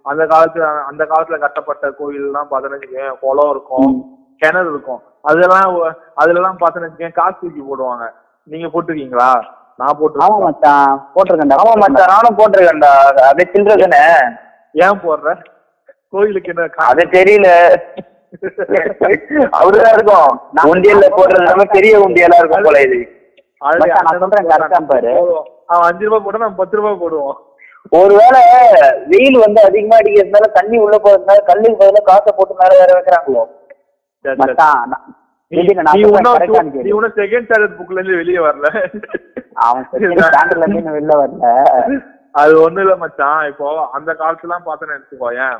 அந்த காலத்துல அந்த காலத்துல கட்டப்பட்ட கோயில் எல்லாம் வச்சுக்கோங்க குளம் இருக்கும். கிணறு இருக்கும். அதெல்லாம் ஒ- அதுல எல்லாம் பார்த்தோன்னு வச்சுக்கோங்க காசு தூக்கி போடுவாங்க. நீங்க போட்டிருக்கீங்களா? நான்
ஆமா மச்சான் போட்டிருக்கேன்டா
ஆமா மச்சான் நானும் போட்டிருக்கேன்டா. அது சில்லற தானே?
ஏன் போடுற? கோயிலுக்கு என்ன
அது தெரியல. அப்படிதான் இருக்கும். உண்டியல்ல போடுறது எல்லாமே பெரிய உண்டியலா இருக்கும் போல இது.
நான் சொல்றேன் ஆ பாரு.
அவன் அஞ்சு ரூபாய் போட்டா நம்ம பத்து ரூபாய் போடுவோம்.
ஒருவேளை வெயில் வந்து அதிகமா அடிக்கிறதுனால தண்ணி உள்ள போறதுனால கல்லுக்கு பதிலா காசை போட்டு மேல வேற வைக்கிறாங்களோ?
செகண்ட் ஸ்டாண்டர்ட் புக்ல இருந்து வெளியே வரல.
அவன் ஸ்டாண்டர்ட்ல இருந்து இன்னும் வெளில வரல.
அது ஒண்ணு இல்ல மச்சான். இப்போ அந்த காலத்துல எல்லாம் பார்த்தேன்னு நினைச்சுக்கோயேன்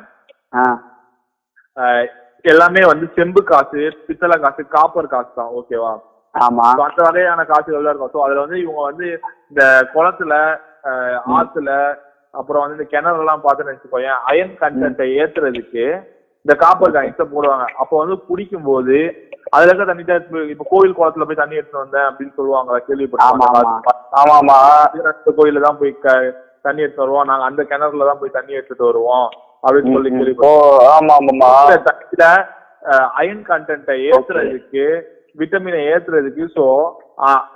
எல்லாமே வந்து செம்பு காசு பித்தளை காசு காப்பர் காசு தான் ஓகேவா?
ஆமா.
அந்த வகையான காசுகள் தான் இருக்கும். ஸோ அதுல வந்து இவங்க வந்து இந்த குளத்துல ஆத்துல அப்புறம் வந்து இந்த கிணறு எல்லாம் பார்த்தேன்னு வச்சுக்கோயேன் அயன் கண்டென்ட்டை ஏத்துறதுக்கு இந்த காப்பர் காயின்ஸை போடுவாங்க. அப்போ வந்து குடிக்கும் போது அதுல இருக்க தண்ணி தான் இப்ப கோவில் குளத்துல போய் தண்ணி எடுத்து வந்தேன் அப்படின்னு சொல்லுவாங்க
ஆமா, ஆமா.
ஆமா
கோயில தான் போய் தண்ணி எடுத்து வருவோம். நாங்க அந்த கிணறுல தான் போய் தண்ணி எடுத்துட்டு வருவோம். அப்படின்னு சொல்லி கேள்விப்பட்டோம் தண்ணியில அயன் கண்டென்ட்டை ஏத்துறதுக்கு விட்டமினை ஏத்துறதுக்கு சோ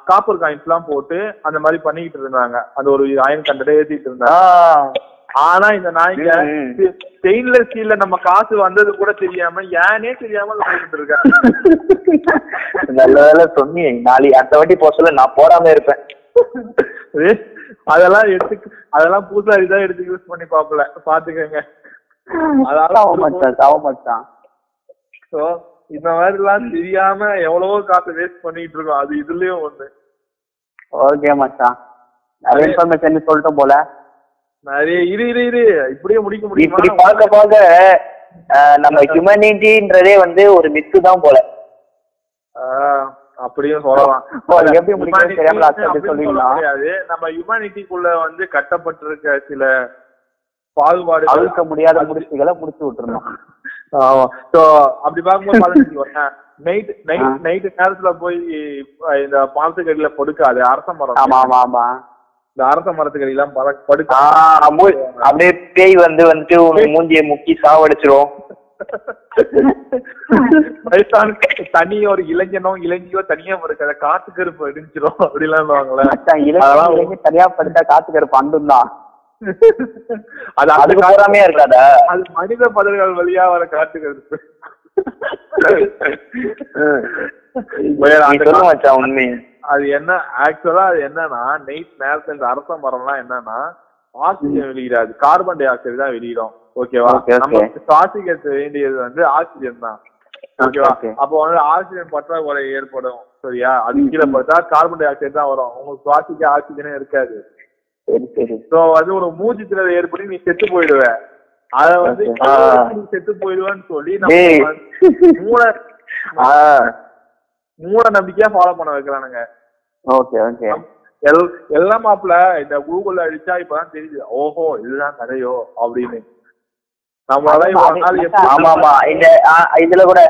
காப்பர் காயின்ஸ் எல்லாம் போட்டு அந்த மாதிரி பண்ணிக்கிட்டு இருந்தாங்க. அந்த ஒரு அயன் கண்டென்ட்டை ஏத்திட்டு இருந்தாங்க. ஆனா இந்த நாய்ங்க
ம்,
ஸ்டெயின்லெஸ் ஸ்டீல்ல நம்ம காசு வந்தது கூட தெரியாம ஏனே தெரியாம வாங்கிட்டு இருக்காங்க
நல்ல வேலை சொன்னி நாளை அடுத்த வாட்டி போக சொல்ல நான் போடாம இருப்பேன்.
அதெல்லாம் எடுத்து அதெல்லாம் பூசாரி தான் எடுத்து யூஸ் பண்ணி பாப்பல பாத்துக்கங்க அதெல்லாம் சோ இந்த மாதிரி எல்லாம் தெரியாம எவ்வளவோ காசு வேஸ்ட் பண்ணிட்டு இருக்கோம். அது இதுலயும் ஒண்ணு.
ஓகே மச்சான் நிறைய இன்ஃபர்மேஷன் சொல்லிட்டோம் போல.
நிறைய இரு இரு இரு. இப்படியே முடிக்க முடியுமா?
இப்படி பார்க்க பார்க்க நம்ம ஹியூமனிட்டின்றதே வந்து ஒரு மித்து தான் போல.
அப்படியும் சொல்லலாம். நம்ம ஹியூமனிட்டிக்குள்ள வந்து கட்டப்பட்டிருக்க சில பாகுபாடு
அழுக்க முடியாத முடிச்சுகளை முடிச்சு விட்டுருணும்
ஆமா. சோ அப்படி பார்க்கும்போது நைட் நைட்
ஆ.
நைட்டு நேரத்துல போய் இந்த மரத்துக்கடியில படுக்காது அரச மரம்.
ஆமா ஆமா ஆமா.
இந்த அரச மரத்துக்கடியெல்லாம் பற- படுக்க
அப்படியே பேய் வந்து வந்துட்டு மூஞ்சியை முக்கி சாவடிச்சிரும்.
தனி ஒரு இளைஞனோ இளைஞியோ தனியா படுக்காத காத்து கருப்பு இடிஞ்சிரும் அப்படிலாம்
தனியா படுத்தா காத்துக்கிற பண்டும் தான்
அது
அதுக்கு போறாமையா இருக்காதா.
அது மனித பதர்கள் வழியா வர காத்து கருப்பு. வேற அது என்ன ஆக்சுவலா அது என்னன்னா நைட் நேரத்துல இந்த அரச மரம்லாம் என்னன்னா ஆக்சிஜன் வெளியிடாது. கார்பன் டை ஆக்சைடு தான் வெளியிடும். ஓகேவா. நம்ம சுவாசிக்க வேண்டியது வந்து ஆக்சிஜன் தான். ஓகேவா. அப்போ வந்து ஆக்சிஜன் பற்றாக்குறை ஏற்படும். சரியா? அது கீழே படுத்தா கார்பன் டை ஆக்சைடு தான் வரும். உங்களுக்கு சுவாசிக்க ஆக்சிஜனே இருக்காது. சோ வந்து ஒரு மூச்சு திணறல் ஏற்பட்டு நீ செத்து போயிடுவ. அத வந்து செத்து போயிடுவேன்னு சொல்லி. நம்ம வந்து மூட நம்பிக்கையா ஃபாலோ பண்ண வைக்கிறானுங்க.
ஓகே ஓகே
எல் எல்லாம் மாப்பிள இந்த கூகுள்ல அடிச்சா இப்பதான் தெரியுது. ஓஹோ இதுதான் கதையோ அப்படின்னு.
ஆமா ஆமா இந்த இதுல கூட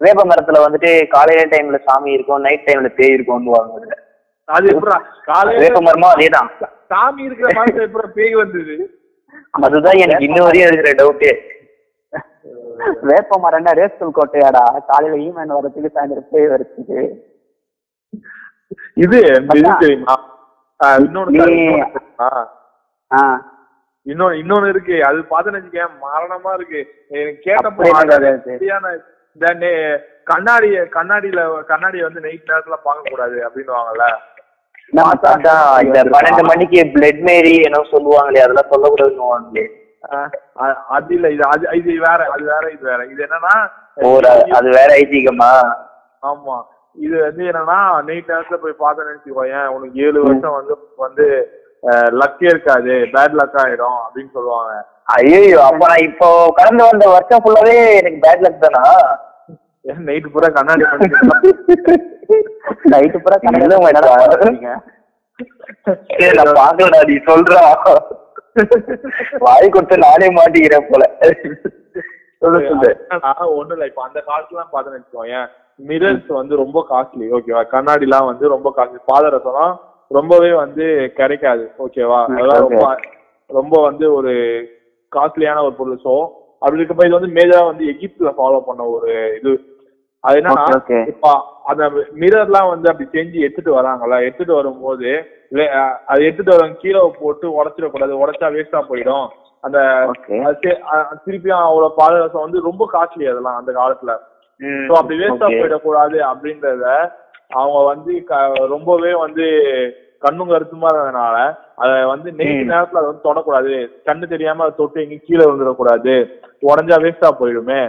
வேப்ப மரத்துல வந்துட்டு காலையில டைம்ல சாமி இருக்கும் நைட் டைம்ல பேய் இருக்கும்னு
அது எப்படா?
வேப்ப
காலையில
மரமும் அதேதான்.
சாமி இருக்கிற மாதிரி எப்படா பேய் வந்தது?
அதுதான் எனக்கு இன்ன வரையும் இருக்கிற டவுட்டே
வேப்ப மரம்னா ரேஸ்கல் கோட்டையாடா? காலையில ஈமன் வரதுக்கு சாயந்தரம் போய் வரதுக்கு
இது தெரியுமா? இன்னொன்னு இன்னொன்னு இருக்கு. அது பார்த்தேன்னு வச்சுக்கேன் மரணமா இருக்கு? கேட்டப்போ கண்ணாடிய கண்ணாடியில கண்ணாடிய வந்து நைட் நேரத்துல பார்க்க கூடாது அப்படின்னுவாங்கல்ல
பன்னெண்டு மணிக்கு பிளட் மேரி என்ன சொல்லுவாங்களே அதெல்லாம் சொல்லக்கூடாதுன்னு
அது இல்ல இது அது இது வேற அது வேற இது வேற. இது என்னன்னா
ஒரு அது வேற ஐதீகமா?
ஆமா. இது வந்து என்னன்னா நைட் நேரத்துல போய் பார்த்தேன்னு நினைச்சுக்கோயேன் உனக்கு ஏழு வருஷம் வந்து வந்து லக்கே இருக்காது. பேட் லக் ஆயிடும் அப்படின்னு சொல்லுவாங்க.
ஐயோ அப்ப நான் இப்போ கடந்து வந்த வருஷம் ஃபுல்லாவே எனக்கு பேட் லக் தானா?
நைட் பூரா கண்ணாடி
நைட்டு பூரா
நான் பாக்கலடா நீ சொல்றா. வாய் கொடுத்து நானே மாட்டிக்கிறேன் போல.
ஒண்ணும் இல்ல இப்ப அந்த காலத்துல எல்லாம் பார்த்தேன்னு வச்சுக்கோயேன் மிரர்ஸ் வந்து ரொம்ப காஸ்ட்லி ஓகேவா கண்ணாடி எல்லாம் வந்து ரொம்ப காஸ்ட்லி பாதரசம்லாம் ரொம்பவே வந்து கிடைக்காது ஓகேவா அதெல்லாம். ரொம்ப ரொம்ப வந்து ஒரு காஸ்ட்லியான ஒரு பொருள். ஸோ அப்படி இருக்கப்ப இது வந்து மேஜரா வந்து எகிப்துல ஃபாலோ பண்ண ஒரு இது. அது என்னன்னா. இப்ப அந்த மிரர்லாம் வந்து அப்படி செஞ்சு எடுத்துட்டு வராங்கல்ல எடுத்துட்டு வரும்போது அது எடுத்துட்டு வரவங்க கீழே போட்டு உடச்சிடக்கூடாது உடைச்சா வேஸ்டா போயிடும் அந்த சே- திருப்பியும் அவ்வளவு பாதரசம் வந்து ரொம்ப காஸ்ட்லி அதெல்லாம் அந்த காலத்துல ஸோ அப்படி வேஸ்டா. போயிடக்கூடாது அப்படின்றத அவங்க வந்து ரொம்பவே வந்து கண்ணும் கருத்துமா இருந்ததுனால அதை வந்து நெய்ட். நேரத்துல அதை வந்து தொடக்கூடாது கண்ணு தெரியாம அதை தொட்டு எங்கேயும் கீழே விழுந்துடக்கூடாது உடஞ்சா வேஸ்டா போயிடுமே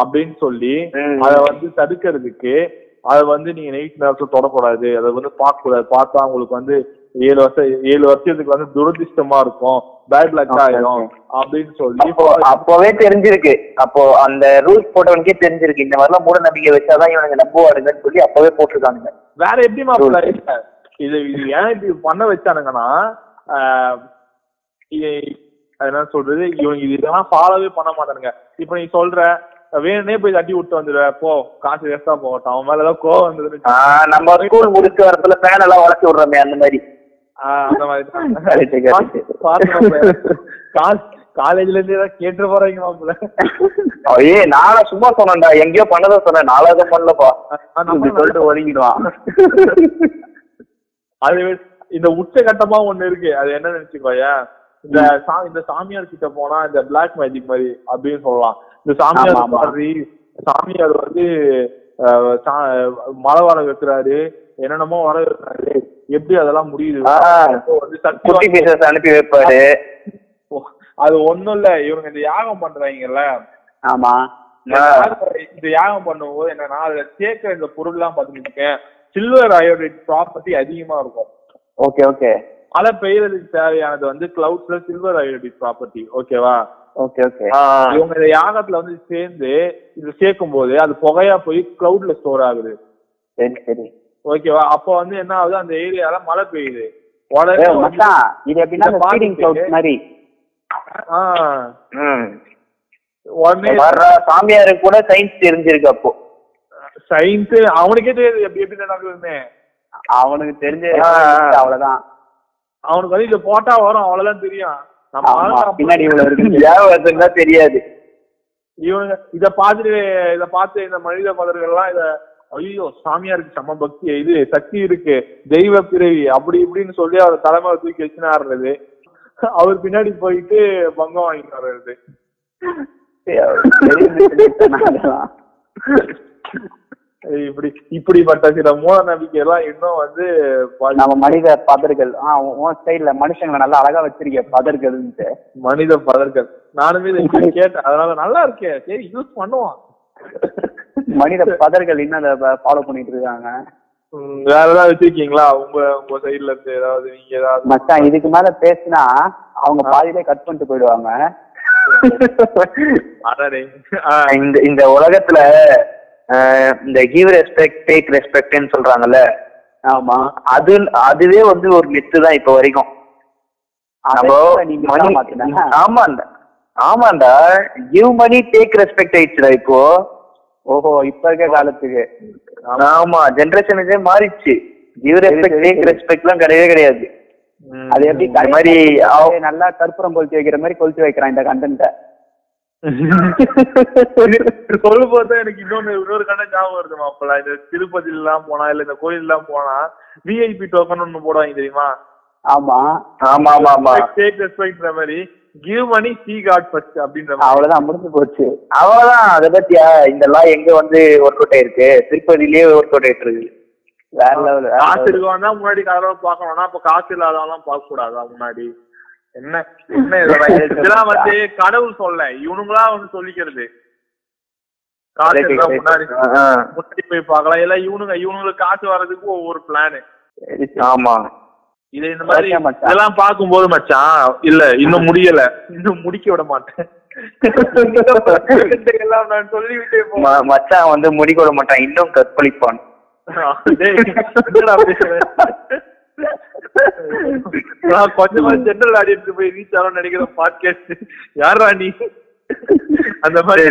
அப்படின்னு சொல்லி. அதை வந்து தடுக்கிறதுக்கு அதை வந்து நீங்க நைட் நேரத்துல தொடக்கூடாது. அதை வந்து பார்க்க கூடாது பார்த்தா உங்களுக்கு வந்து ஏழு வருஷம் ஏழு வருஷத்துக்கு வந்து துரதிர்ஷ்டமா இருக்கும். பேட் லக் ஆயிடும். அப்படின்னு சொல்லி
அப்போ அப்போவே தெரிஞ்சிருக்கு. அப்போ அந்த ரூல்ஸ் போட்டவனுக்கே தெரிஞ்சிருக்கு. இந்த மாதிரிலாம் மூட நம்பிக்கை வச்சாதான் இவனுங்க நம்புவாருங்கன்னு சொல்லி அப்பவே போட்டிருக்கானுங்க.
வேற எப்படி மாப்பிள்ள இது இது ஏன் இப்படி பண்ண வச்சானுங்கன்னா என்ன சொல்றது? இவங்க இது இதெல்லாம் ஃபாலோவே பண்ண மாட்டானுங்க. இப்போ நீ சொல்ற வேணுனே போய் தட்டி விட்டு வந்துடுவ. போ காசு வேஸ்டா போகட்டும். அவன் மேல ஏதாவது கோவம் வந்ததுன்னு
ஆஹ் நம்ம ஸ்கூல் முடிச்சு வரத்துல ஃபேன் எல்லாம் உடச்சு விடுறோமே அந்த மாதிரி.
அந்த மாதிரி காலேஜ்ல இருந்து ஏதாவது கேட்டு போறீங்க மாப்பிள்ள
ஐயே நானும் சும்மா சொன்னேன்டா. எங்கேயோ பண்ணதை சொன்னேன். நாலாவது பண்ணலப்பா.
நம்ம
சொல்லிட்டு ஒதுங்கிடுவான்.
அது இந்த உச்சகட்டமா ஒண்ணு இருக்கு. அது என்ன நினைச்சுக்கோயா இந்த சா- இந்த சாமியார் கிட்ட போனா இந்த பிளாக் மேஜிக் மாதிரி அப்படின்னு சொல்லலாம். இந்த சாமியார். மாதிரி சாமியார் வந்து மழை வர வைக்கிறாரு என்னென்னமோ வர வைக்கிறாரு. எப்படி அதெல்லாம் முடியுது?
அனுப்பி வைப்பாரு.
அது ஒண்ணும் இல்ல. இவங்க இந்த யாகம் பண்றாங்கல்ல.
ஆமா.
இந்த யாகம் பண்ணும்போது என்னன்னா அதுல சேர்க்கிற இந்த பொருள் எல்லாம் பாத்துக்கிட்டு சில்வர் அயோடைட் ப்ராப்பர்ட்டி அதிகமா இருக்கும்.
Okay okay.
மழை பெய்யறதுக்கு தேவையானது வந்து கிளவுட்ஸ்ல சில்வர் அயோடைட் ப்ராப்பர்ட்டி ஓகேவா
ஓகே ஓகே
இவங்க இந்த யாகத்துல வந்து சேர்ந்து இது சேர்க்கும் போது அது புகையா போய் கிளவுட்ல ஸ்டோர் ஆகுது. ஓகேவா அப்போ வந்து என்ன ஆகுது? அந்த ஏரியால மழை பெய்யுது.
இது எப்படின்னா மாதிரி.
உடனே
வர்ற சாமியாருக்கு கூட சயின்ஸ் தெரிஞ்சிருக்கு அப்போ.
சயின்ஸ் அவனுக்கே தெரியாது எப்படி எப்படி நடக்குதுன்னு.
அவனுக்கு தெரிஞ்ச. அவ்வளவுதான்.
அவனுக்கு வந்து இத போட்டா வரும் அவ்வளவுதான் தெரியும்.
பின்னாடி இவ்வளவு இருக்கு.
ஏன் வருதுன்னா தெரியாது.
இவனுங்க இத பார்த்துட்டு இத பார்த்து இந்த மனித மதர்கள் எல்லாம் இத ஐயோ சாமியாருக்கு செம்ம பக்தி. இது சக்தி இருக்கு. தெய்வ பிறவி. அப்படி இப்படின்னு சொல்லி அவர் தலைமையில தூக்கி வச்சுனாருறது. அவர் பின்னாடி போயிட்டு பங்கம் வாங்கிட்டு வர்றது. இப்படி இப்படிப்பட்ட சில மூட நம்பிக்கை எல்லாம் இன்னும் வந்து
நம்ம மனித பதர்கள் ஆ உன் ஸ்டைல்ல மனுஷங்களை நல்லா அழகா வச்சிருக்க பதர்கள்ன்ட்டு.
மனித பதர்கள். நானுமே கேட்டேன். அதனால நல்லா இருக்கே. சரி யூஸ் பண்ணுவான்.
மனித பதர்கள் இன்னும் அதை ஃபாலோ பண்ணிட்டு இருக்காங்க.
வேற ஏதாவது வச்சிருக்கீங்களா? உங்க உங்க சைடுல இருந்து ஏதாவது நீங்க ஏதாவது
மச்சான் இதுக்கு மேல பேசினா அவங்க பாதியிலே கட் பண்ணிட்டு போயிடுவாங்க.
இந்த இந்த உலகத்துல இந்த கிவ் ரெஸ்பெக்ட் டேக் ரெஸ்பெக்ட்னு சொல்றாங்கல்ல.
ஆமா.
அது அதுவே வந்து ஒரு மித்து தான் இப்ப வரைக்கும். ஆமாண்டா. ஆமாண்டா. கிவ் மணி டேக் ரெஸ்பெக்ட் ஆயிடுச்சுடா இப்போ.
ஓஹோ இப்ப இருக்க காலத்துக்கு.
ஆமா. ஜெனரேஷனுக்கே மாறிடுச்சு. கிவ் ரெஸ்பெக்ட் டேக்
சரி.
ரெஸ்பெக்ட்லாம் கிடையவே கிடையாது.
அது எப்படி
மாதிரி
நல்லா கற்பூரம் கொளுத்தி வைக்கிற மாதிரி கொளுத்தி வைக்கிறான் இந்த கண்டென்ட்ட
சொல்லும் போது எனக்கு இன்னொன்னு இன்னொரு கண்ட ஞாபகம் வருது மாப்பிள்ள. இந்த திருப்பதி எல்லாம் போனா இல்ல இந்த கோயில் எல்லாம் போனா விஐபி டோக்கன் ஒண்ணு போடுவாங்க தெரியுமா?
ஆமா.
ஆமா ஆமா ஆமா.
டேக் ரெஸ்பெக்ட்ற மாதிரி give money see God first அப்படின்ற மாதிரி.
அவ்வளவுதான் முடிஞ்சு போச்சு.
அவ்வளவுதான். அதை பத்தியா இந்த லா எங்க வந்து ஒர்க் அவுட் ஆயிருக்கு? திருப்பதியிலேயே ஒர்க் அவுட் ஆயிட்டு இருக்கு.
வேற லெவல்
காசு இருக்கவன் தான் முன்னாடி கதவை பார்க்கணும்னா அப்ப காசு இல்லாதவெல்லாம் பார்க்க கூடாதா முன்னாடி? என்ன என்ன இதெல்லாம் வந்து கடவுள் சொல்ல இவனுங்களா வந்து சொல்லிக்கிறது. காசு முன்னாடி. முன்னாடி போய் பார்க்கலாம். இல்ல இவனுங்க இவனுங்களுக்கு காசு வர்றதுக்கு ஒவ்வொரு பிளானு
ஆமா.
இது இந்த மாதிரி. இதெல்லாம் பார்க்கும்போது மச்சான் இல்ல இன்னும் முடியல. இன்னும் முடிக்க விட மாட்டேன். எல்லாம்
மச்சான் வந்து முடி கொட மாட்டான். இன்னும் கற்பழிப்பான்?
நான் கொஞ்சமா ஜெனரல் ஆடியன்ஸ் போய் ரீச் ஆகணும்னு நினைக்கிற பாட்காஸ்ட் யாரா நீ? அந்த மாதிரி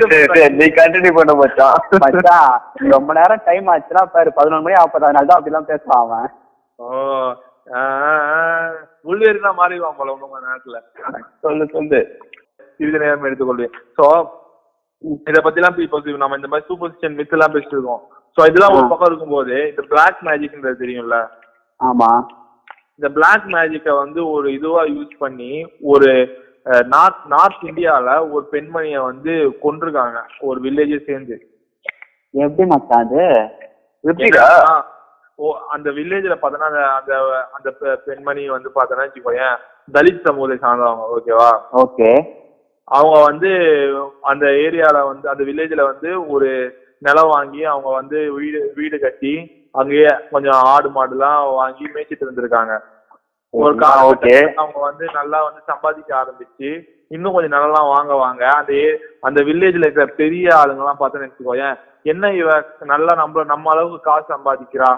நீ கண்டினியூ பண்ண மச்சான்.
மச்சான் ரொம்ப நேரம் டைம் ஆச்சுன்னா பாரு பதினொன்று மணி ஆப்பது அதனால தான் அப்படிலாம் பேசுவான் அவன்.
ஓ முள்வேரி தான் மாறிடுவான் போல உங்க நேரத்துல. சொல்லு சொல்லு. சிறிது நேரம் எடுத்துக்கொள்வேன். சோ இத பத்தி எல்லாம் இப்போ நம்ம இந்த மாதிரி சூப்பர்ஸ்டிஷன் மித் எல்லாம் பேசிட்டு இருக்கோம். சோ இதெல்லாம் ஒரு. பக்கம் இருக்கும்போது இந்த பிளாக் மேஜிக்ன்றது தெரியும்ல?
ஆமா.
இந்த பிளாக் மேஜிக்கை வந்து ஒரு இதுவா யூஸ் பண்ணி ஒரு நார்த் நார்த் இந்தியால ஒரு பெண்மணிய வந்து கொண்டிருக்காங்க ஒரு வில்லேஜே சேர்ந்து.
எப்படி மச்சான் அது?
எப்படிடா?
என்னன்னா, ஓ அந்த வில்லேஜ்ல பார்த்தோன்னா அந்த அந்த அந்த பெ- பெண்மணி வந்து பார்த்தோன்னா வச்சுக்கோயேன் தலித் சமூகத்தை சார்ந்தவங்க ஓகேவா?
ஓகே.
அவங்க வந்து அந்த ஏரியால வந்து அந்த வில்லேஜ்ல வந்து ஒரு நிலம் வாங்கி அவங்க வந்து வீடு வீடு கட்டி அங்கேயே கொஞ்சம் ஆடு மாடுலாம் வாங்கி மேய்ச்சிட்டு இருந்திருக்காங்க. ஒரு அவங்க வந்து நல்லா வந்து சம்பாதிக்க ஆரம்பிச்சு இன்னும் கொஞ்சம் நிலம்லாம் வாங்க வாங்க. அந்த அந்த வில்லேஜ்ல இருக்கிற பெரிய ஆளுங்கெல்லாம் பார்த்தோன்னு வச்சுக்கோயேன் என்ன இவ நல்லா நம்ம நம்ம அளவுக்கு காசு சம்பாதிக்கிறா?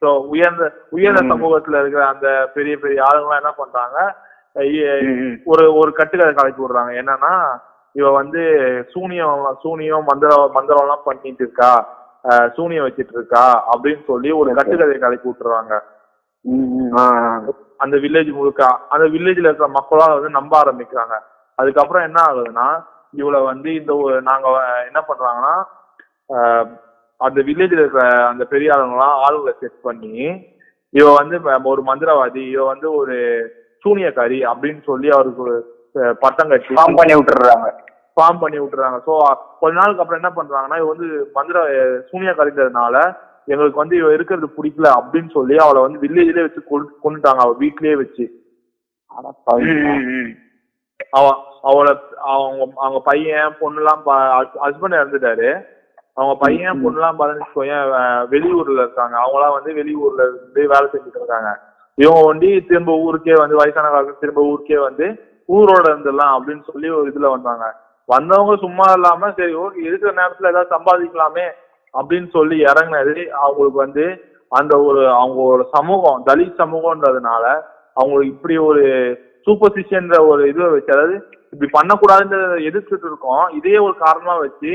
சோ உயர்ந்த உயர்ந்த. சமூகத்துல இருக்கிற அந்த பெரிய பெரிய ஆளுங்கெல்லாம் என்ன பண்றாங்க. ஒரு ஒரு கட்டுக்கதை கலக்கி விடுறாங்க. என்னன்னா இவ வந்து சூனியம் சூனியம் மந்திரம் மந்திரம் எல்லாம் பண்ணிட்டு இருக்கா சூனியம் வச்சிட்டு இருக்கா அப்படின்னு சொல்லி ஒரு. கட்டுக்கதையை கலக்கி விட்டுறாங்க.
ஆ,
அந்த வில்லேஜ் முழுக்க அந்த வில்லேஜ்ல இருக்கிற மக்களால வந்து நம்ப ஆரம்பிக்கிறாங்க அதுக்கப்புறம் என்ன ஆகுதுன்னா இவளை வந்து இந்த நாங்க என்ன பண்றாங்கன்னா அந்த வில்லேஜ்ல இருக்கிற அந்த பெரிய ஆளுங்களாம் ஆளுங்களை செட் பண்ணி இவ வந்து ஒரு மந்திரவாதி இவ வந்து ஒரு சூனியக்காரி அப்படின்னு சொல்லி அவருக்கு பட்டம் கட்டி
ஃபார்ம் பண்ணி விட்டுறாங்க.
ஃபார்ம் பண்ணி விட்டுறாங்க. ஸோ கொஞ்ச நாளுக்கு அப்புறம் என்ன பண்றாங்கன்னா இவ வந்து மந்திர அஹ், சூனியக்காரின்றதுனால எங்களுக்கு வந்து இவ இருக்கிறது பிடிக்கல அப்படின்னு சொல்லி அவளை வந்து வில்லேஜ்லயே வச்சு கொண்டு கொண்டுட்டாங்க அவ வீட்லயே வச்சு. அவ அவளை அவங்க அவங்க பையன் பொண்ணுலாம் ஹஸ்பண்ட் இறந்துட்டாரு. அவங்க பையன். பொண்ணுலாம் பார்த்தீங்கன்னு வெளியூர்ல இருக்காங்க. அவங்களாம் வந்து வெளியூர்ல இருந்து வேலை செஞ்சுட்டு இருக்காங்க. இவங்க வந்து திரும்ப ஊருக்கே வந்து வயசான காலத்துல திரும்ப ஊருக்கே வந்து ஊரோட இருந்துடலாம் அப்படின்னு சொல்லி ஒரு இதுல வந்தாங்க. வந்தவங்க சும்மா இல்லாம சரி ஓகே இருக்கிற நேரத்துல ஏதாவது சம்பாதிக்கலாமே அப்படின்னு சொல்லி இறங்குனது அவங்களுக்கு வந்து அந்த ஒரு அவங்களோட சமூகம் தலித் சமூகம்ன்றதுனால அவங்களுக்கு இப்படி ஒரு சூப்பர்சிஷன்ற ஒரு இதுவை வச்சு அதாவது இப்படி பண்ணக்கூடாதுன்றத எதிர்த்துட்டு இருக்கோம். இதே ஒரு காரணமா வச்சு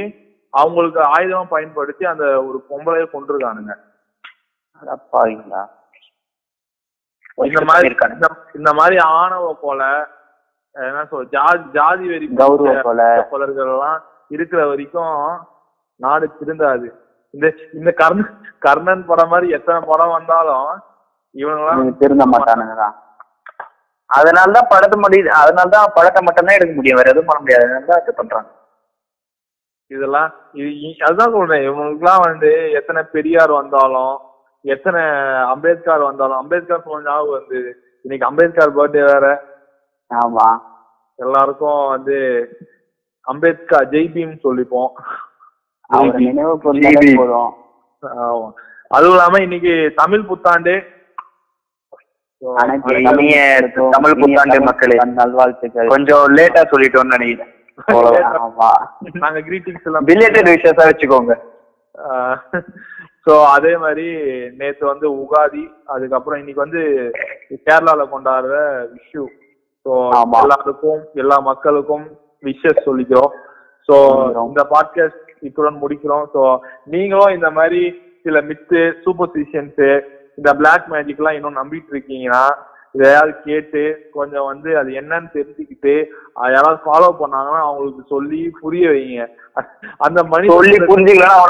அவங்களுக்கு ஆயுதமா பயன்படுத்தி அந்த ஒரு பொம்பளைய கொண்டிருக்கானுங்க இந்த மாதிரி இந்த- மாதிரி ஆணவ கொலை என்ன சொல் ஜாதி ஜாதி வெறி. கொலர்கள் எல்லாம் இருக்கிற வரைக்கும் நாடு திருந்தாது. இந்த இந்த கர்ணன் கர்ணன் படம் மாதிரி எத்தனை படம் வந்தாலும் இவங்கெல்லாம்
இவங்க திருந்த மாட்டானுங்கதான்
அதனாலதான் படத்தை முடியுது அதனாலதான் படத்தை மட்டும்தான் எடுக்க முடியும். வேற எதுவும் பண்ண முடியாது. அதனால தான் இது பண்றாங்க.
இதெல்லாம் அதுதான் சொல்றேன். இவங்களுக்குலாம் வந்து எத்தனை பெரியார் வந்தாலும் எத்தனை அம்பேத்கர் வந்தாலும் அம்பேத்கர் சொன்ன ஞாபகம் வந்து இன்னைக்கு அம்பேத்கர் பர்த்டே வேற.
ஆமா.
எல்லாருக்கும் வந்து அம்பேத்கர் ஜெய் பீம் சொல்லிப்போம்
நினைவு. போதும்.
அதுவும் இல்லாம இன்னைக்கு தமிழ் புத்தாண்டு.
இனிய தமிழ் புத்தாண்டு மக்களே.
நல்வாழ்த்துக்கள்.
கொஞ்சம் லேட்டா சொல்லிட்டோம்னு நினைக்கிறேன்.
நாங்க கிரீட்டிங்ஸ் எல்லாம்
பில்லேட்டட் விஷயத்தா வச்சுக்கோங்க.
சோ அதே மாதிரி நேத்து வந்து உகாதி அதுக்கப்புறம் இன்னைக்கு வந்து கேரளால கொண்டாடுற விஷு. ஸோ. எல்லாருக்கும் எல்லா மக்களுக்கும் விஷஸ் சொல்லிக்கிறோம். ஸோ
சொல்லிக்கிறோம்.
இந்த பாட்காஸ்ட் இத்துடன் முடிக்கிறோம். ஸோ நீங்களும் இந்த மாதிரி சில மித்து சூப்பர்ஸ்டிஷன்ஸ் இந்த பிளாக் மேஜிக் எல்லாம் இன்னும் நம்பிட்டு இருக்கீங்கன்னா இதையாவது கேட்டு கொஞ்சம் வந்து அது என்னன்னு தெரிஞ்சுக்கிட்டு யாராவது ஃபாலோ பண்ணாங்கன்னா அவங்களுக்கு சொல்லி புரிய வைங்க. அந்த மணி
சொல்லி புரிஞ்சுக்கலாம்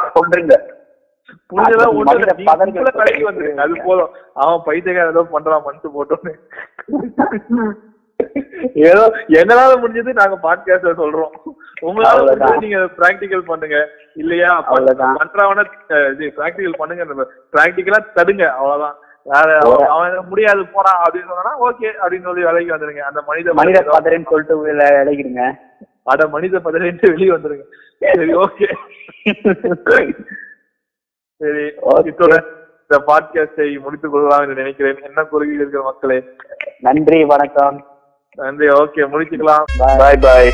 பதர்கள்
உள்ள கடைக்கு வந்துருங்க. அது போதும். அவன் பைத்தியக்கார ஏதோ பண்றான் மனசு போட்டோன்னு. ஏதோ எங்களால முடிஞ்சது நாங்க பாட்காஸ்ட்ல சொல்றோம். உங்களால நீங்க பிராக்டிகல் பண்ணுங்க. இல்லையா. பண்றவன இது பிராக்டிகல் பண்ணுங்க பிராக்டிகலா தடுங்க அவ்வளவுதான். வேற அவன் முடியாது போறான் அப்படின்னு சொன்னா ஓகே அப்படின்னு சொல்லி வேலைக்கு வந்துருங்க. அந்த மனித
மனித பதறன்னு சொல்லிட்டு உள்ள விளைகிடுங்க
அட மனித பதவிட்டு வெளியே வந்துருங்க. சரி ஓகே சரி. இத்துடன் இந்த பாட்காஸ்டை முடித்துக் கொள்ளலாம் என்று நினைக்கிறேன். என்ன கூறுகிறீர்கள் மக்களே?
நன்றி வணக்கம்.
நன்றி ஓகே முடிச்சுக்கலாம்.
பாய் பாய்